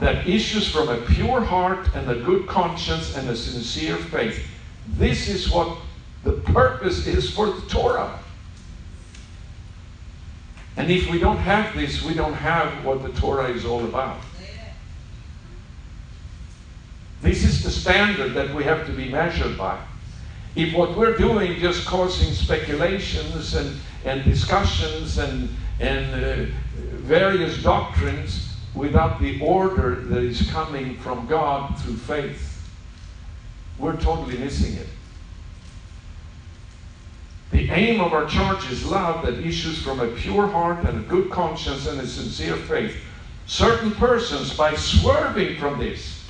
That issues from a pure heart and a good conscience and a sincere faith. This is what the purpose is for the Torah. And if we don't have this, we don't have what the Torah is all about. This is the standard that we have to be measured by. If what we're doing just causing speculations and, and discussions and, and uh, various doctrines without the order that is coming from God through faith, we're totally missing it. The aim of our church is love that issues from a pure heart and a good conscience and a sincere faith. certain persons, by swerving from this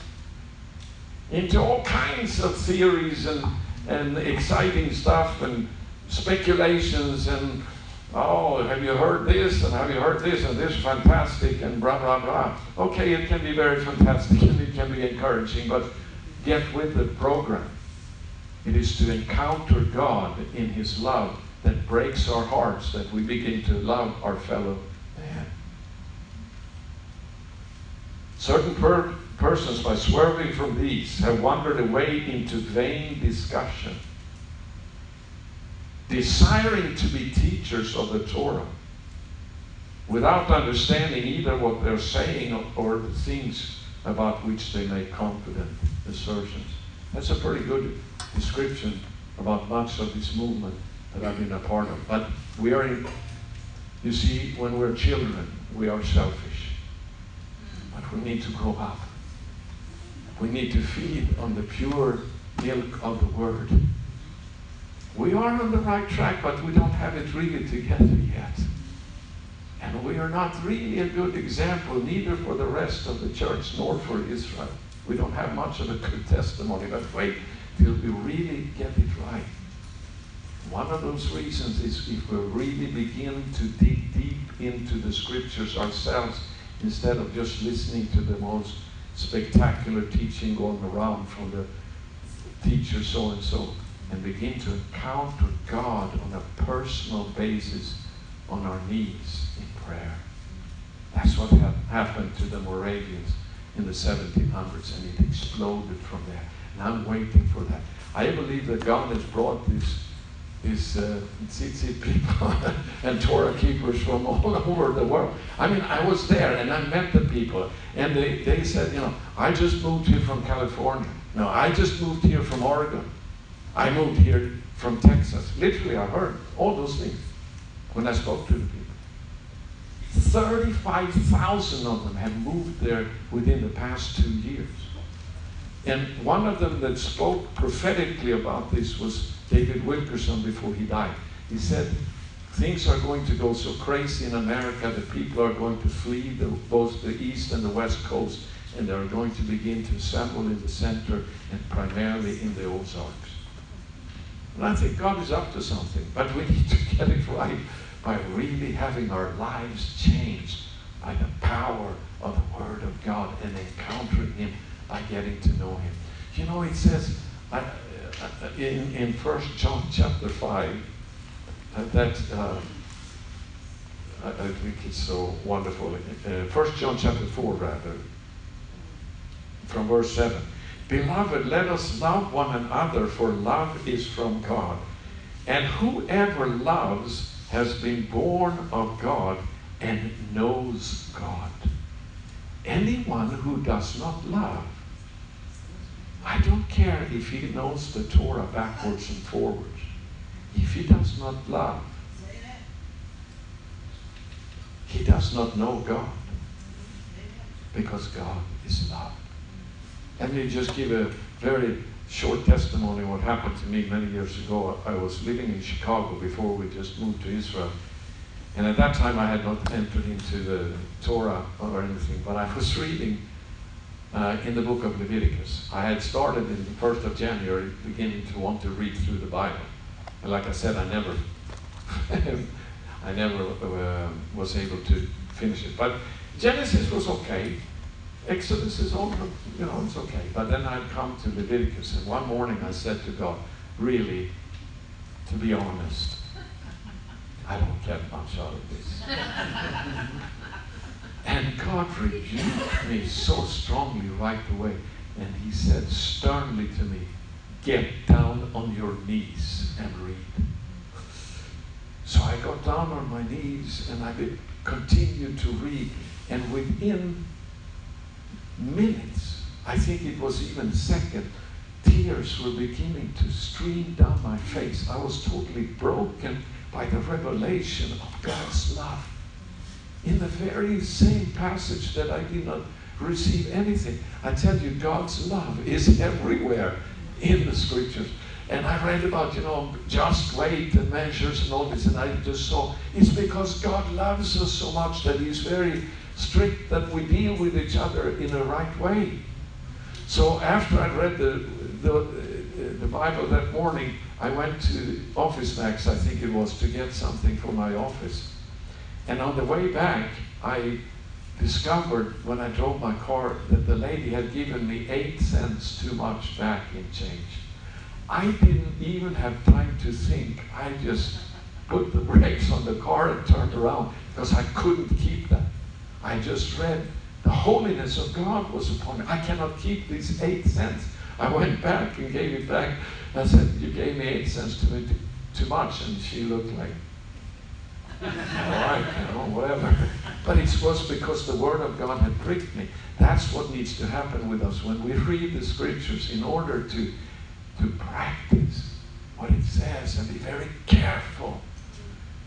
into all kinds of theories and, and exciting stuff and speculations and oh, have you heard this and have you heard this and this is fantastic and blah blah blah. Okay, it can be very fantastic and it can be encouraging, but get with the program. It is to encounter God in His love that breaks our hearts, that we begin to love our fellow man. Certain per- persons, by swerving from these, have wandered away into vain discussion, desiring to be teachers of the Torah, without understanding either what they're saying or the things about which they make confident assertions. That's a pretty good description about much of this movement that I've been a part of. But we are in, you see, when we're children, we are selfish. But we need to grow up. We need to feed on the pure milk of the Word. We are on the right track, but we don't have it really together yet. And we are not really a good example, neither for the rest of the church nor for Israel. We don't have much of a good testimony, but wait till we really get it right. One of those reasons is if we really begin to dig deep into the scriptures ourselves instead of just listening to the most spectacular teaching going around from the teacher so and so and begin to encounter God on a personal basis on our knees in prayer. That's what ha- happened to the Moravians in the 1700s and it exploded from there. And I'm waiting for that. I believe that God has brought these, these uh, tzitzit people and Torah keepers from all over the world. I mean, I was there and I met the people and they, they said, you know, I just moved here from California. No, I just moved here from Oregon. I moved here from Texas. Literally, I heard all those things when I spoke to the people. 35,000 of them have moved there within the past two years. And one of them that spoke prophetically about this was David Wilkerson before he died. He said, Things are going to go so crazy in America that people are going to flee the, both the east and the west coast, and they're going to begin to assemble in the center and primarily in the Ozarks. And I think God is up to something, but we need to get it right by really having our lives changed by the power of the Word of God and encountering Him by getting to know Him. You know, it says uh, in, in 1 John chapter 5 uh, that uh, I, think it's so wonderful. Uh, 1 John chapter 4, rather, from verse 7. Beloved, let us love one another, for love is from God. And whoever loves has been born of God and knows God. Anyone who does not love, I don't care if he knows the Torah backwards and forwards. If he does not love, he does not know God. Because God is love. Let me just give a very short testimony what happened to me many years ago. I was living in Chicago before we just moved to Israel. And at that time I had not entered into the Torah or anything, but I was reading uh, in the book of Leviticus. I had started in the 1st of January beginning to want to read through the Bible. And like I said, I never, I never uh, was able to finish it. But Genesis was okay. Exodus is over, you know, it's okay. But then I'd come to Leviticus, and one morning I said to God, really, to be honest, I don't get much out of this. and God rebuked me so strongly right away. And He said sternly to me, Get down on your knees and read. So I got down on my knees and I continued to read. And within minutes, I think it was even second, tears were beginning to stream down my face. I was totally broken by the revelation of God's love. In the very same passage that I did not receive anything, I tell you, God's love is everywhere in the scriptures. And I read about, you know, just weight and measures and all this, and I just saw it's because God loves us so much that He's very strict that we deal with each other in the right way. So after I read the, the, the Bible that morning, I went to Office Max, I think it was, to get something for my office. And on the way back, I discovered when I drove my car that the lady had given me eight cents too much back in change. I didn't even have time to think. I just put the brakes on the car and turned around because I couldn't keep that. I just read the holiness of God was upon me. I cannot keep these eight cents. I went back and gave it back. I said, You gave me eight cents too, too much. And she looked like, all right, you know, whatever. But it was because the Word of God had pricked me. That's what needs to happen with us when we read the Scriptures in order to, to practice what it says and be very careful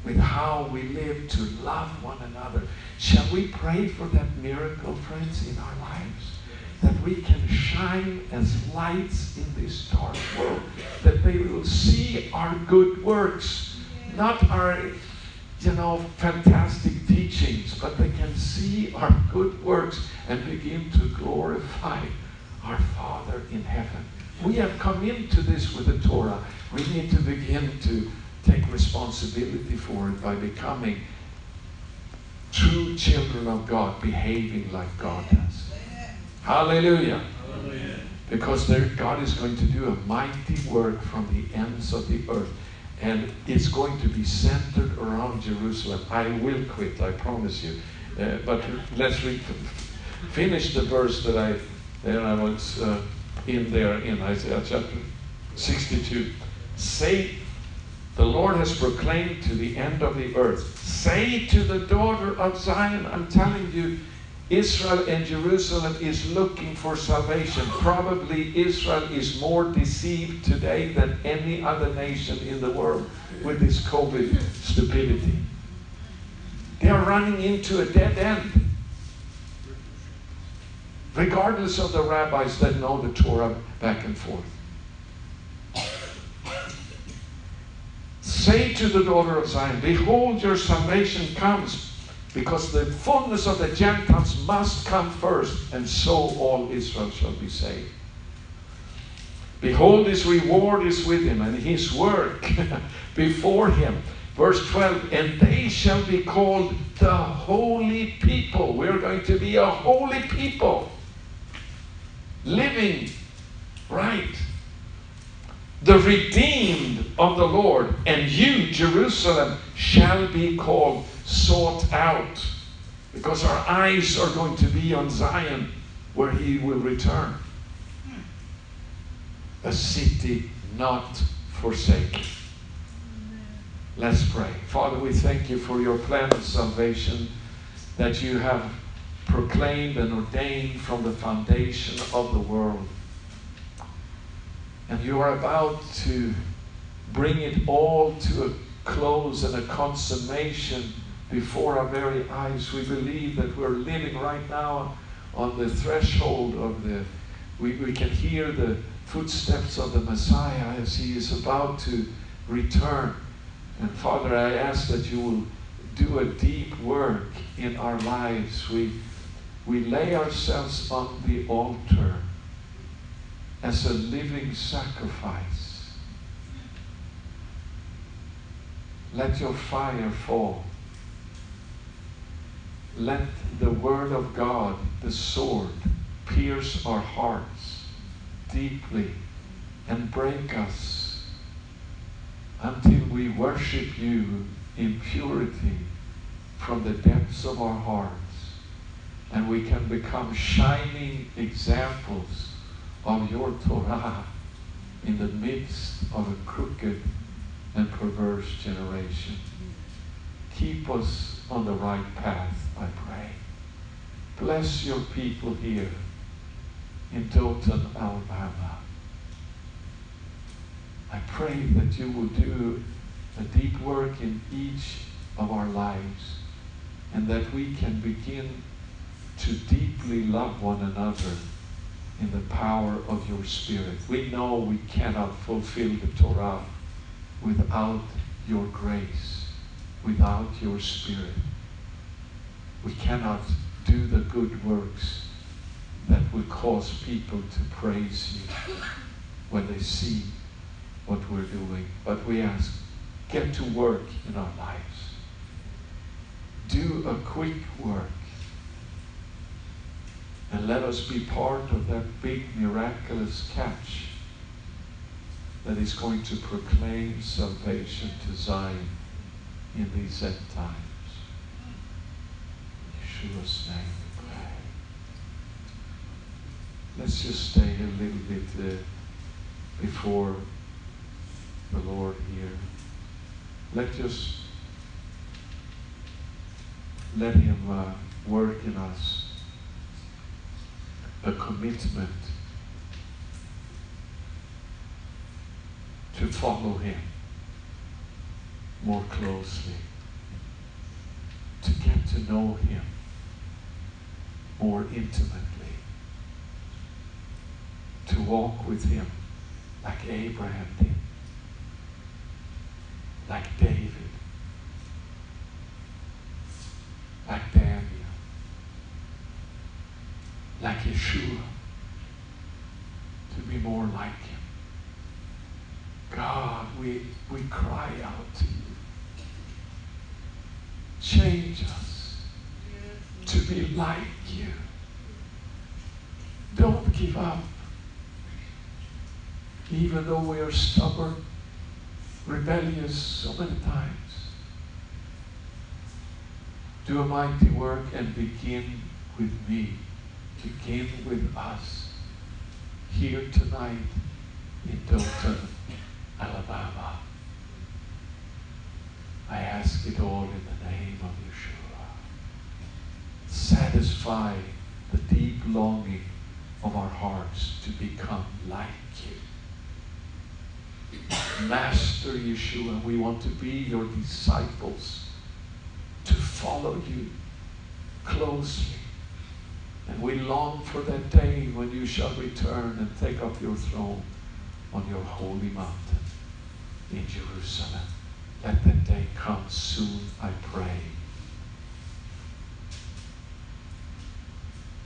with how we live to love one another. Shall we pray for that miracle, friends, in our lives? That we can shine as lights in this dark world, that they will see our good works, not our you know, fantastic teachings, but they can see our good works and begin to glorify our Father in heaven. We have come into this with the Torah. We need to begin to take responsibility for it by becoming true children of God, behaving like God does. Hallelujah. Because there, God is going to do a mighty work from the ends of the earth and it's going to be centered around Jerusalem. I will quit, I promise you. Uh, but let's read, finish the verse that I, that I was uh, in there in Isaiah chapter 62. Say, the Lord has proclaimed to the end of the earth, say to the daughter of Zion, I'm telling you, Israel and Jerusalem is looking for salvation. Probably Israel is more deceived today than any other nation in the world with this COVID stupidity. They are running into a dead end. Regardless of the rabbis that know the Torah back and forth. Say to the daughter of Zion, Behold, your salvation comes because the fullness of the Gentiles must come first, and so all Israel shall be saved. Behold, his reward is with him, and his work before him. Verse 12, and they shall be called the holy people. We're going to be a holy people, living right. The redeemed of the Lord, and you, Jerusalem, shall be called sought out because our eyes are going to be on Zion where he will return. A city not forsaken. Let's pray. Father, we thank you for your plan of salvation that you have proclaimed and ordained from the foundation of the world. And you are about to bring it all to a close and a consummation before our very eyes. We believe that we're living right now on the threshold of the, we, we can hear the footsteps of the Messiah as he is about to return. And Father, I ask that you will do a deep work in our lives. We, we lay ourselves on the altar as a living sacrifice. Let your fire fall let the Word of God, the sword, pierce our hearts deeply and break us until we worship you in purity from the depths of our hearts and we can become shining examples of your Torah in the midst of a crooked and perverse generation. Keep us on the right path. I pray. Bless your people here in Dothan, Alabama. I pray that you will do a deep work in each of our lives and that we can begin to deeply love one another in the power of your Spirit. We know we cannot fulfill the Torah without your grace, without your Spirit we cannot do the good works that will cause people to praise you when they see what we're doing. But we ask, get to work in our lives. Do a quick work. And let us be part of that big miraculous catch that is going to proclaim salvation to Zion in these end times. In Yeshua's name we pray. Let's just stay a little bit uh, before the Lord here. Let just let Him uh, work in us a commitment to follow Him more closely, to get to know Him more intimately, to walk with Him like Abraham did, like David, like Daniel, like Yeshua, to be more like Him. God, we, we cry out to you. Change us to be like you. Don't give up. Even though we are stubborn, rebellious so many times. Do a mighty work and begin with me. Begin with us here tonight in Dothan, Alabama. I ask it all in the name of Yeshua. Satisfy the deep longing of our hearts to become like you. Master Yeshua, we want to be your disciples, to follow you closely. And we long for that day when you shall return and take up your throne on your holy mountain in Jerusalem. Let that day come soon, I pray.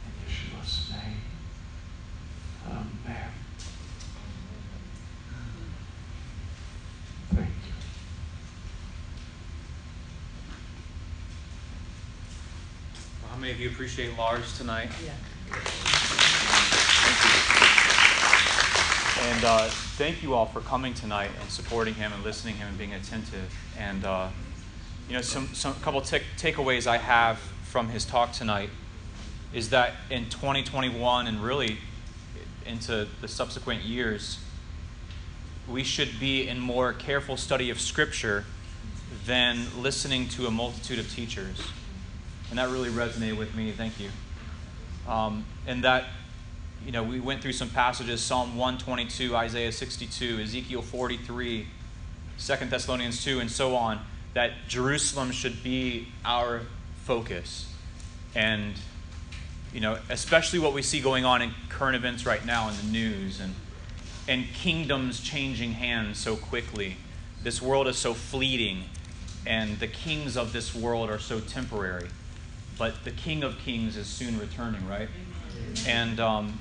In Yeshua's name. Amen. Thank you. Of you appreciate Lars tonight? And uh, thank you all for coming tonight and supporting him and listening to him and being attentive. And uh, you know, some some couple take, takeaways I have from his talk tonight is that in 2021 and really into the subsequent years, we should be in more careful study of Scripture than listening to a multitude of teachers. And that really resonated with me. Thank you. Um, and that, you know, we went through some passages Psalm 122, Isaiah 62, Ezekiel 43, 2 Thessalonians 2, and so on, that Jerusalem should be our focus. And, you know, especially what we see going on in current events right now in the news and, and kingdoms changing hands so quickly. This world is so fleeting, and the kings of this world are so temporary but the King of Kings is soon returning, right? And um,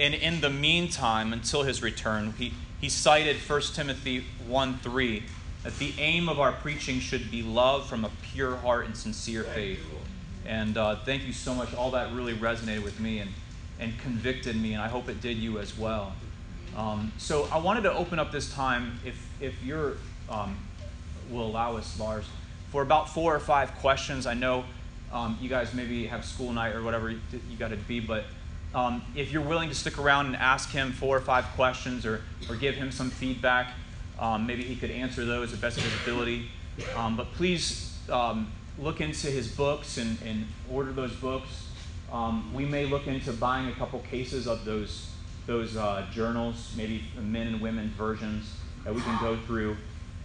and in the meantime, until his return, he, he cited 1 Timothy 1 3 that the aim of our preaching should be love from a pure heart and sincere faith. And uh, thank you so much. All that really resonated with me and, and convicted me, and I hope it did you as well. Um, so I wanted to open up this time, if, if you're, um, will allow us, Lars, for about four or five questions. I know um, you guys maybe have school night or whatever you, you got to be, but um, if you're willing to stick around and ask him four or five questions or, or give him some feedback, um, maybe he could answer those at best of his ability. Um, but please um, look into his books and, and order those books. Um, we may look into buying a couple cases of those, those uh, journals, maybe men and women versions that we can go through.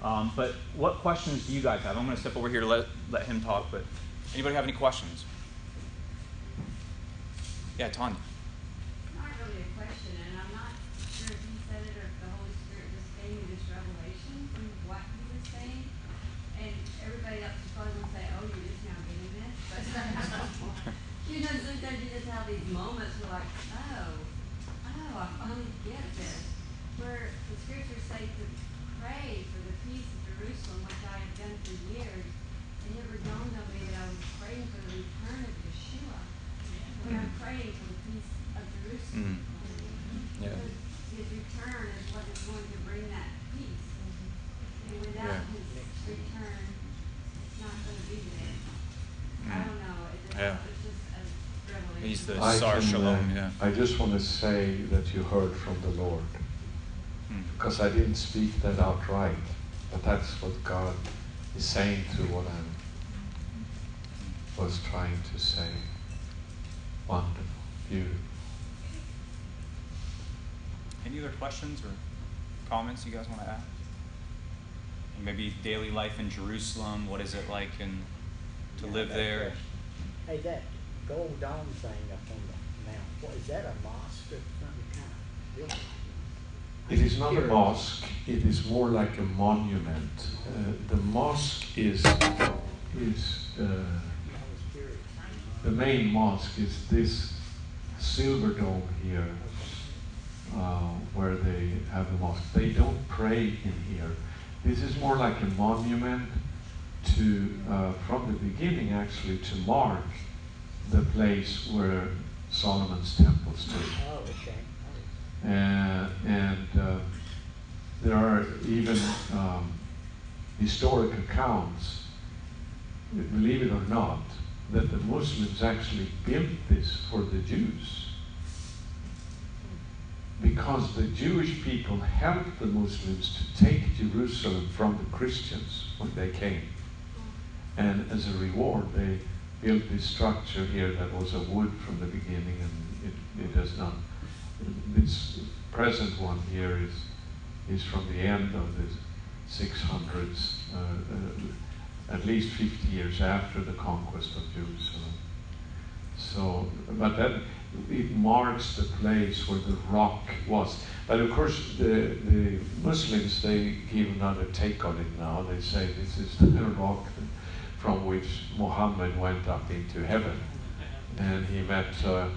but what questions do you guys have? I'm going to step over here to let, let him talk, but Anybody have any questions? Yeah, Tanya. Not really a question, and I'm not sure if he said it or if the Holy Spirit just gave me this revelation from what he was saying. And everybody else is probably gonna say, oh, you're just now getting this, but You know, sometimes you just have these moments where like, oh, oh, I finally get this. Where the scriptures say to pray for the peace of Jerusalem, which I have done for years. It never dawned on me that I was praying for the return of Yeshua. When I'm praying for the peace of Jerusalem. Mm. Yeah. Because His return is what is going to bring that peace. And without Yeah. his return, it's not gonna be there. I Mm. don't know, it just, Yeah. it's just a revelation. He's the I Sar can, Shalom, uh, yeah. I just want to say that you heard from the Lord. Mm. Because I didn't speak that outright, but that's what God is saying to what I was trying to say. Wonderful, beautiful. Any other questions or comments you guys want to add? And maybe daily life in Jerusalem. What is it like and to Yeah, live there? that- Hey, that gold dome thing up on the mount, what, is that a mosque or something kind? It is not a mosque, it is more like a monument. Uh, the mosque is, is uh, the main mosque is this silver dome here. uh, where they have the mosque. They don't pray in here. This is more like a monument to, uh, from the beginning actually, to mark the place where Solomon's temple stood. Oh, okay. Uh, and uh, there are even um, historic accounts, believe it or not, that the Muslims actually built this for the Jews because the Jewish people helped the Muslims to take Jerusalem from the Christians when they came. And as a reward, they built this structure here that was a wood from the beginning, and it, it has not. This present one here is, is from the end of the 600s, uh, uh, at least 50 years after the conquest of Jerusalem. So, but that it marks the place where the rock was. But of course, the, the Muslims they give another take on it now. They say this is the rock from which Muhammad went up into heaven, and he met uh,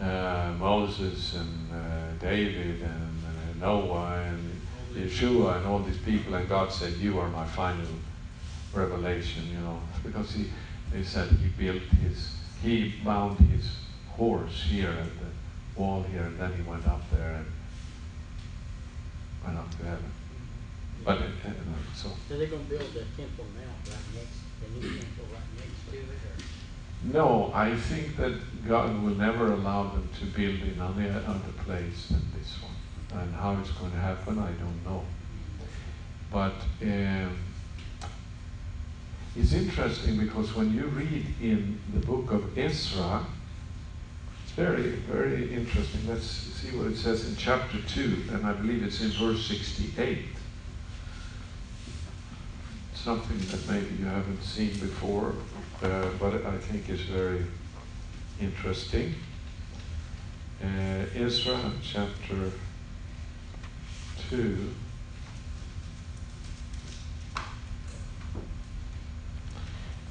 uh, Moses and uh, David and uh, Noah and Yeshua and all these people, and God said, "You are my final revelation." You know, because he, they said he built his, he bound his horse here at the wall here, and then he went up there and went up to heaven. But it, uh, so So they're gonna build the Temple now right next, no, I think that God will never allow them to build in any other place than this one. And how it's going to happen, I don't know. But um, it's interesting because when you read in the book of Ezra, it's very, very interesting. Let's see what it says in chapter 2, and I believe it's in verse 68. Something that maybe you haven't seen before, uh, but I think is very interesting. Uh, Ezra chapter 2.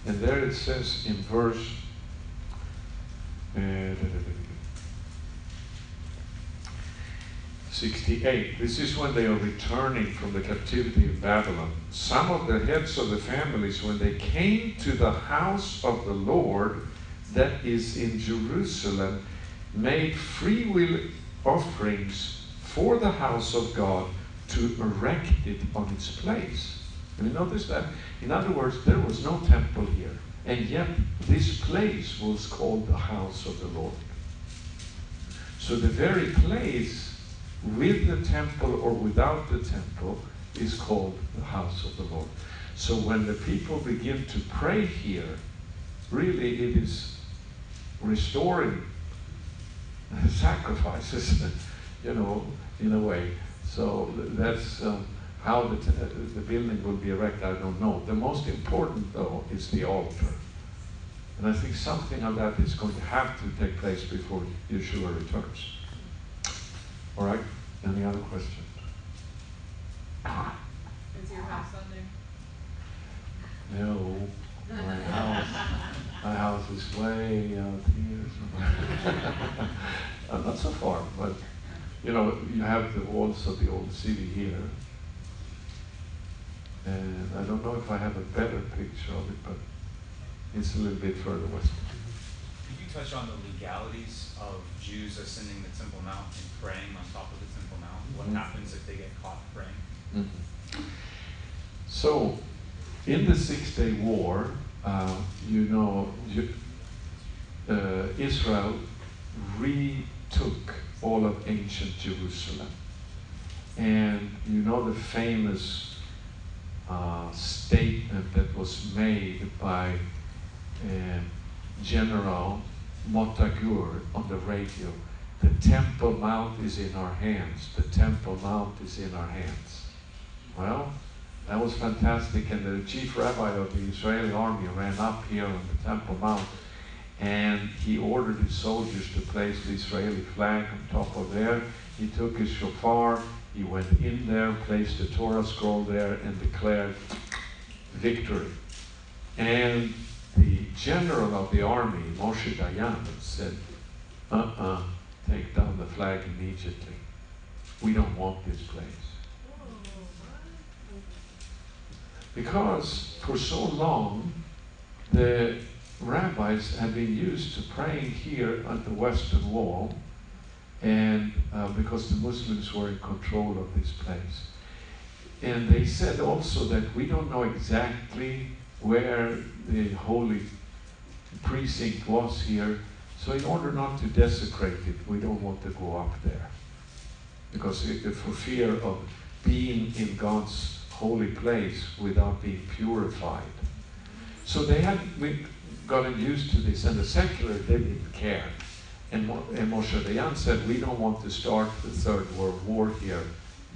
And there it says in verse uh, 68, this is when they are returning from the captivity of Babylon. Some of the heads of the families, when they came to the house of the Lord that is in Jerusalem, made free will offerings for the house of God to erect it on its place. And you notice that? In other words, there was no temple here. And yet, this place was called the house of the Lord. So, the very place with the temple or without the temple is called the house of the Lord. So, when the people begin to pray here, really it is restoring sacrifices, you know, in a way. So, that's. Um, how the, the building will be erected, I don't know. The most important, though, is the altar. And I think something of that is going to have to take place before Yeshua returns. All right? Any other questions? Is your house on there? No. My house My house is way out here somewhere. Uh, not so far, but you know, you have the walls of the old city here. And I don't know if I have a better picture of it, but it's a little bit further west. Could you touch on the legalities of Jews ascending the Temple Mount and praying on top of the Temple Mount? What Mhm. happens if they get caught praying? Mhm. So, in the Six Day War, uh, you know, you, uh, Israel retook all of ancient Jerusalem. And you know the famous uh, statement that was made by uh, General Motta Gur on the radio. The Temple Mount is in our hands. The Temple Mount is in our hands. Well, that was fantastic. And the chief rabbi of the Israeli army ran up here on the Temple Mount and he ordered his soldiers to place the Israeli flag on top of there. He took his shofar, he went in there, placed the Torah scroll there, and declared victory. And the general of the army, Moshe Dayan, said, uh uh take down the flag immediately. We don't want this place. Because for so long, the rabbis had been used to praying here at the Western Wall, and uh, because the Muslims were in control of this place. And they said also that we don't know exactly where the holy precinct was here, so in order not to desecrate it, we don't want to go up there. Because it, for fear of being in God's holy place without being purified. So they had gotten used to this, and the secular they didn't care. And, and Moshe Dayan said, we don't want to start the Third World War here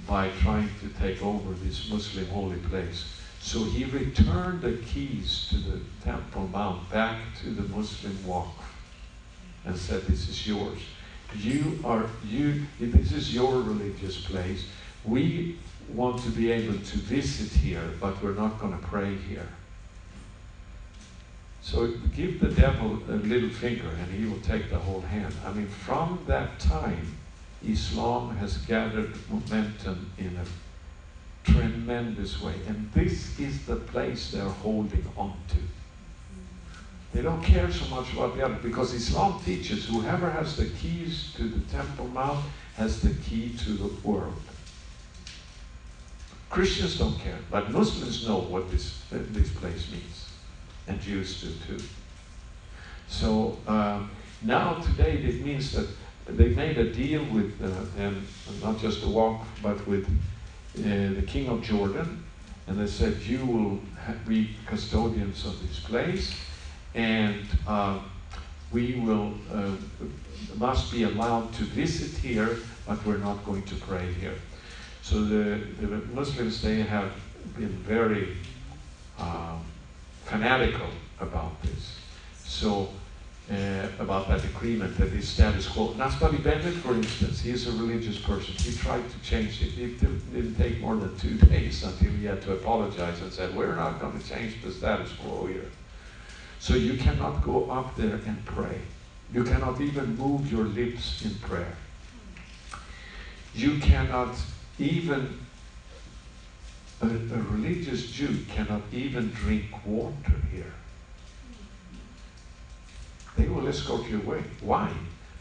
by trying to take over this Muslim holy place. So he returned the keys to the Temple Mount back to the Muslim Waqf and said, this is yours. You are, you, this is your religious place. We want to be able to visit here, but we're not going to pray here. So give the devil a little finger and he will take the whole hand. I mean, from that time, Islam has gathered momentum in a tremendous way. And this is the place they're holding on to. They don't care so much about the other because Islam teaches whoever has the keys to the Temple Mount has the key to the world. Christians don't care, but Muslims know what this, this place means, and Jews do too. So um, now today it means that they made a deal with uh, them, not just the Waqf, but with the king of Jordan, and they said, "You will be custodians of this place, and uh, we will uh, must be allowed to visit here, but we're not going to pray here." So the, the Muslims they have been very um, fanatical about this. So uh, about that agreement that is status quo. Naftali Bennett, for instance, he is a religious person. He tried to change it. It didn't take more than two days until he had to apologize and said, "We're not going to change the status quo here." So you cannot go up there and pray. You cannot even move your lips in prayer. You cannot even a, a religious Jew cannot even drink water here. They will escort you away. Why?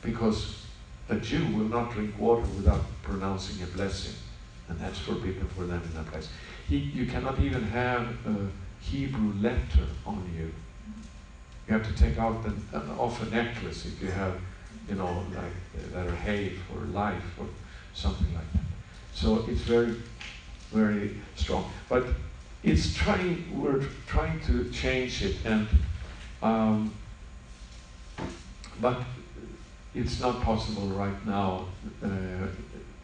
Because a Jew will not drink water without pronouncing a blessing, and that's forbidden for them in that place. He, you cannot even have a Hebrew letter on you. You have to take out an, an, off a necklace if you have, you know, like letter Hay for life or something like that. So it's very, very strong. But it's trying. We're trying to change it, and um, but it's not possible right now. Uh,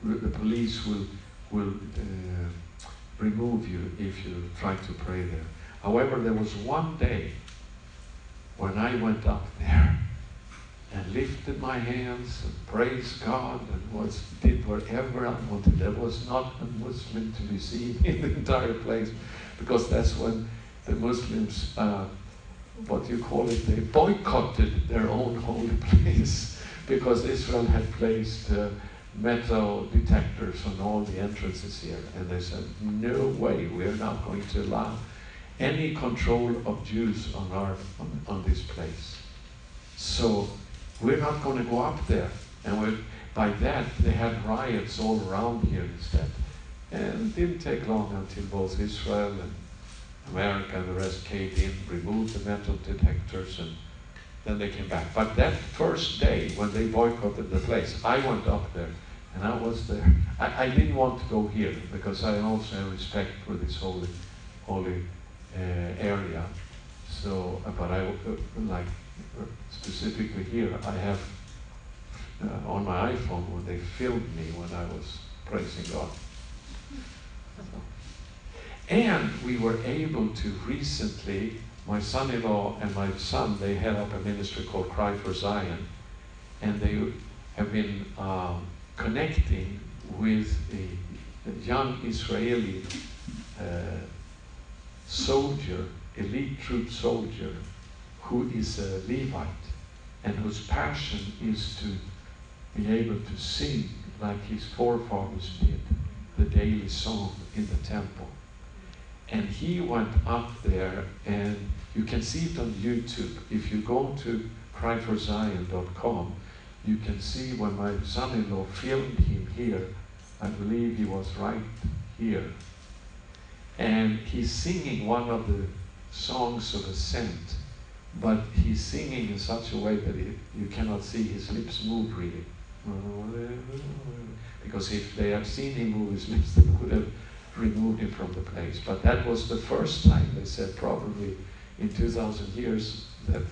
the police will will uh, remove you if you try to pray there. However, there was one day when I went up there and lifted my hands and praised God and was did whatever I wanted. There was not a Muslim to be seen in the entire place because that's when the Muslims uh, what you call it, they boycotted their own holy place because Israel had placed uh, metal detectors on all the entrances here. And they said, no way, we're not going to allow any control of Jews on, our, on, on this place. So we're not going to go up there. And we by that, they had riots all around here instead. And it didn't take long until both Israel and America the rest caved in, removed the metal detectors, and then they came back. But that first day when they boycotted the place, I went up there and I was there. I, I didn't want to go here because I also have respect for this holy, holy uh, area. So, uh, but I uh, like uh, specifically here, I have uh, on my iPhone when they filmed me when I was praising God. And we were able to recently, my son-in-law and my son, they head up a ministry called Cry for Zion, and they have been um, connecting with a, young Israeli uh, soldier, elite troop soldier, who is a Levite and whose passion is to be able to sing like his forefathers did the daily song in the temple. And he went up there, and you can see it on YouTube. If you go to cryforzion.com, you can see when my son in law filmed him here, I believe he was right here. And he's singing one of the songs of ascent, but he's singing in such a way that it, you cannot see his lips move really. Because if they had seen him move his lips, they would have removed him from the place. But that was the first time, they said, probably in 2,000 years, that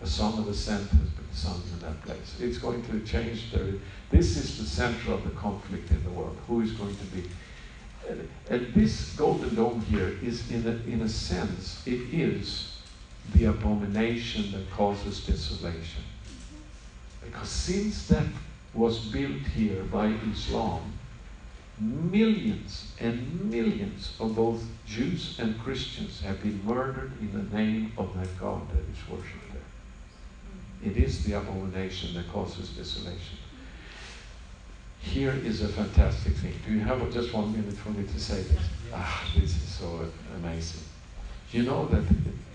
a song of ascent has been sung in that place. It's going to change. Their, this is the center of the conflict in the world. Who is going to be? And, and this golden dome here is, in a, in a sense, it is the abomination that causes desolation. Because since that was built here by Islam, millions and millions of both Jews and Christians have been murdered in the name of that God that is worshipped there. It is the abomination that causes desolation. Here is a fantastic thing. Do you have just one minute for me to say this? Ah, this is so amazing. You know that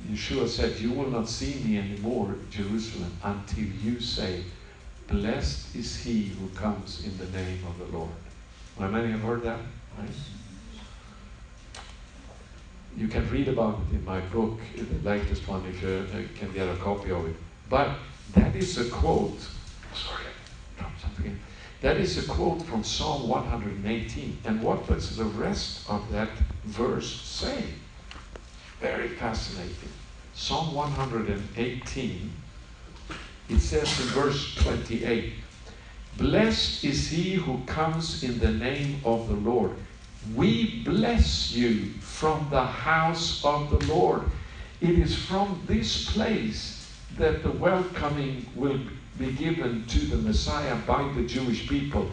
Yeshua said, You will not see me anymore, Jerusalem, until you say, Blessed is he who comes in the name of the Lord. How many have heard that? Right? You can read about it in my book, the latest one, if you uh, can get a copy of it. But that is a quote. Sorry, dropped something. That is a quote from Psalm 118. And what does the rest of that verse say? Very fascinating. Psalm 118, it says in verse 28 Blessed is he who comes in the name of the Lord. We bless you from the house of the Lord. It is from this place that the welcoming will be given to the Messiah by the Jewish people.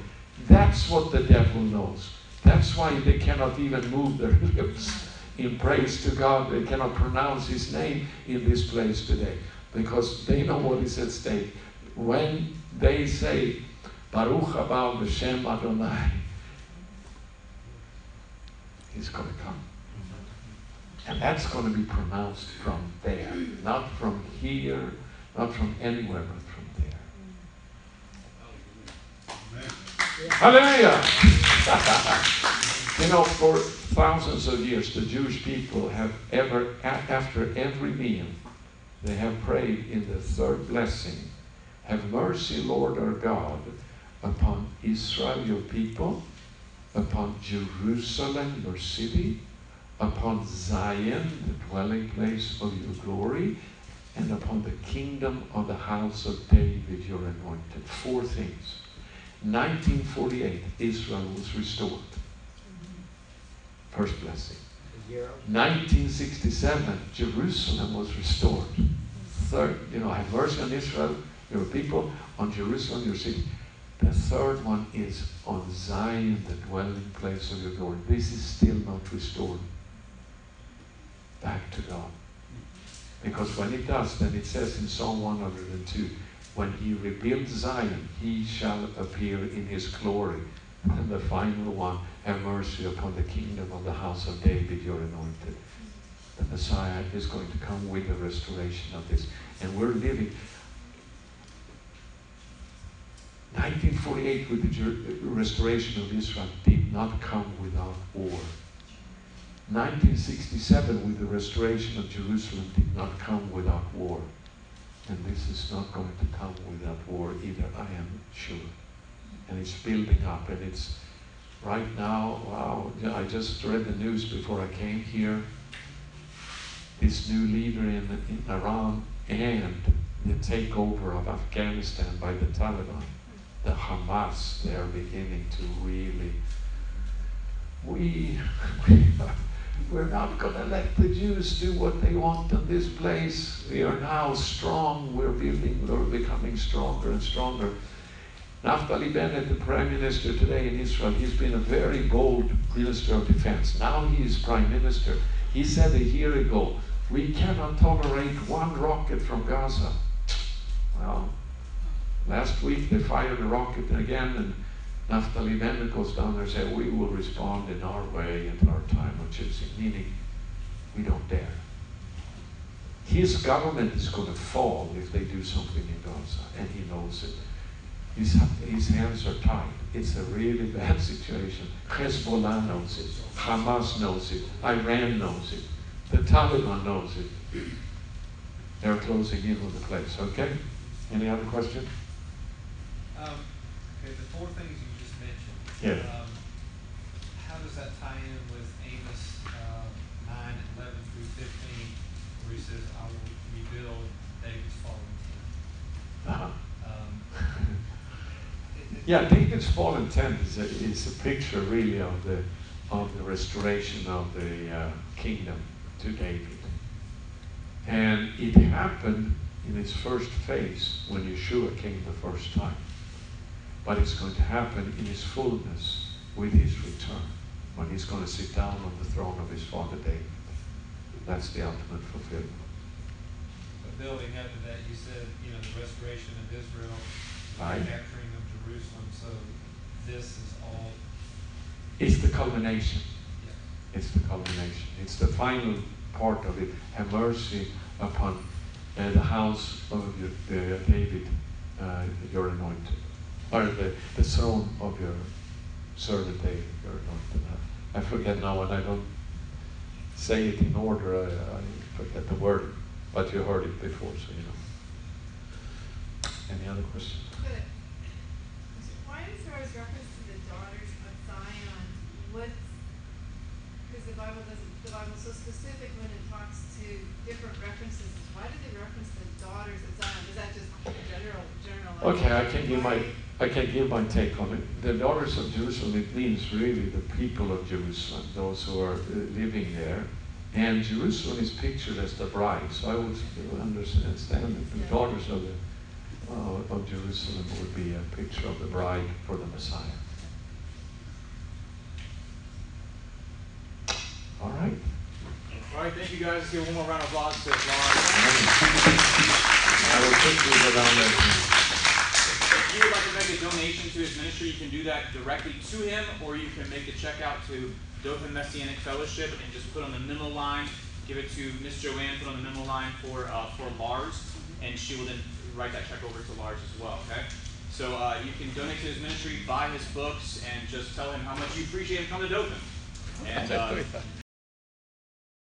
That's what the devil knows. That's why they cannot even move their lips in praise to God. They cannot pronounce his name in this place today because they know what is at stake. When they say, Baruch haba b'shem Adonai, he's going to come. And that's going to be pronounced from there, not from here, not from anywhere, but from there. Hallelujah! you know, for thousands of years, the Jewish people have ever, after every meal, they have prayed in the third blessing Have mercy, Lord our God, upon Israel, your people, upon Jerusalem, your city, upon Zion, the dwelling place of your glory, and upon the kingdom of the house of David, your anointed. Four things. 1948, Israel was restored. First blessing. 1967, Jerusalem was restored. Third, you know, have mercy on Israel, your people, on Jerusalem, your city. The third one is on Zion, the dwelling place of your glory. This is still not restored back to God. Because when it does, then it says in Psalm 102, when he rebuilds Zion, he shall appear in his glory. And the final one, have mercy upon the kingdom of the house of David, your anointed. The Messiah is going to come with the restoration of this. And we're living 1948 with the restoration of Israel did not come without war. 1967 with the restoration of Jerusalem did not come without war. And this is not going to come without war either, I am sure. And it's building up and it's right now, wow, I just read the news before I came here. This new leader in, in Iran and the takeover of Afghanistan by the Taliban, the Hamas, they are beginning to really. We, we are, we're not going to let the Jews do what they want in this place. We are now strong. We're building, we're becoming stronger and stronger. Naftali Bennett, the prime minister today in Israel, he's been a very bold minister of defense. Now he is prime minister. He said a year ago, we cannot tolerate one rocket from Gaza. Well, last week they fired a rocket again, and Naftali Bennett goes down there and says, We will respond in our way at our time of choosing, meaning we don't dare. His government is going to fall if they do something in Gaza, and he knows it. His, his hands are tied. It's a really bad situation. Hezbollah knows it. Hamas knows it. Iran knows it. The Taliban knows it. They're closing in on the place. Okay? Any other question? Um, okay, the four things you just mentioned. Yeah. Um, how does that tie in with Amos, uh, nine, eleven through fifteen, where he says, I will rebuild David's fallen Uh-huh. tent? Um, it- it- Yeah, David's fallen tent is a, is a picture really of the, of the restoration of the uh, kingdom to David. And it happened in its first phase when Yeshua came the first time. But it's going to happen in its fullness with his return, when he's going to sit down on the throne of his father David. That's the ultimate fulfillment. But building up to that, you said, you know, the restoration of Israel, the Right. recapturing of Jerusalem, so this is all, It's the culmination. yeah. It's the culmination. It's the final part of it. Have mercy upon uh, the house of your, the David, uh, your anointed, or the, the throne of your servant David, your anointed. I, forget now, and I don't say it in order. I, I forget the word, but you heard it before, so you know. Any other questions? Why is there always reference to the daughters of Zion? What's, because the Bible doesn't, the Bible's so specific when it talks to different references. Why do they reference the daughters of Zion? Is that just general, general? Okay, I can give my I can give my take on it. The daughters of Jerusalem, it means really the people of Jerusalem, those who are uh, living there. And Jerusalem is pictured as the bride. So I would understand that the daughters of the uh, of Jerusalem would be a picture of the bride for the Messiah. All right. All right, thank you guys. Let's give one more round of applause to Lars. I will quickly go down there. If you would like to make a donation to his ministry, you can do that directly to him, or you can make a check out to Dothan Messianic Fellowship and just put on the memo line, give it to Miss Joanne, put on the memo line for uh, for Lars, and she will then write that check over to Lars as well. Okay. So uh, you can donate to his ministry, buy his books, and just tell him how much you appreciate him coming to Dothan. And uh,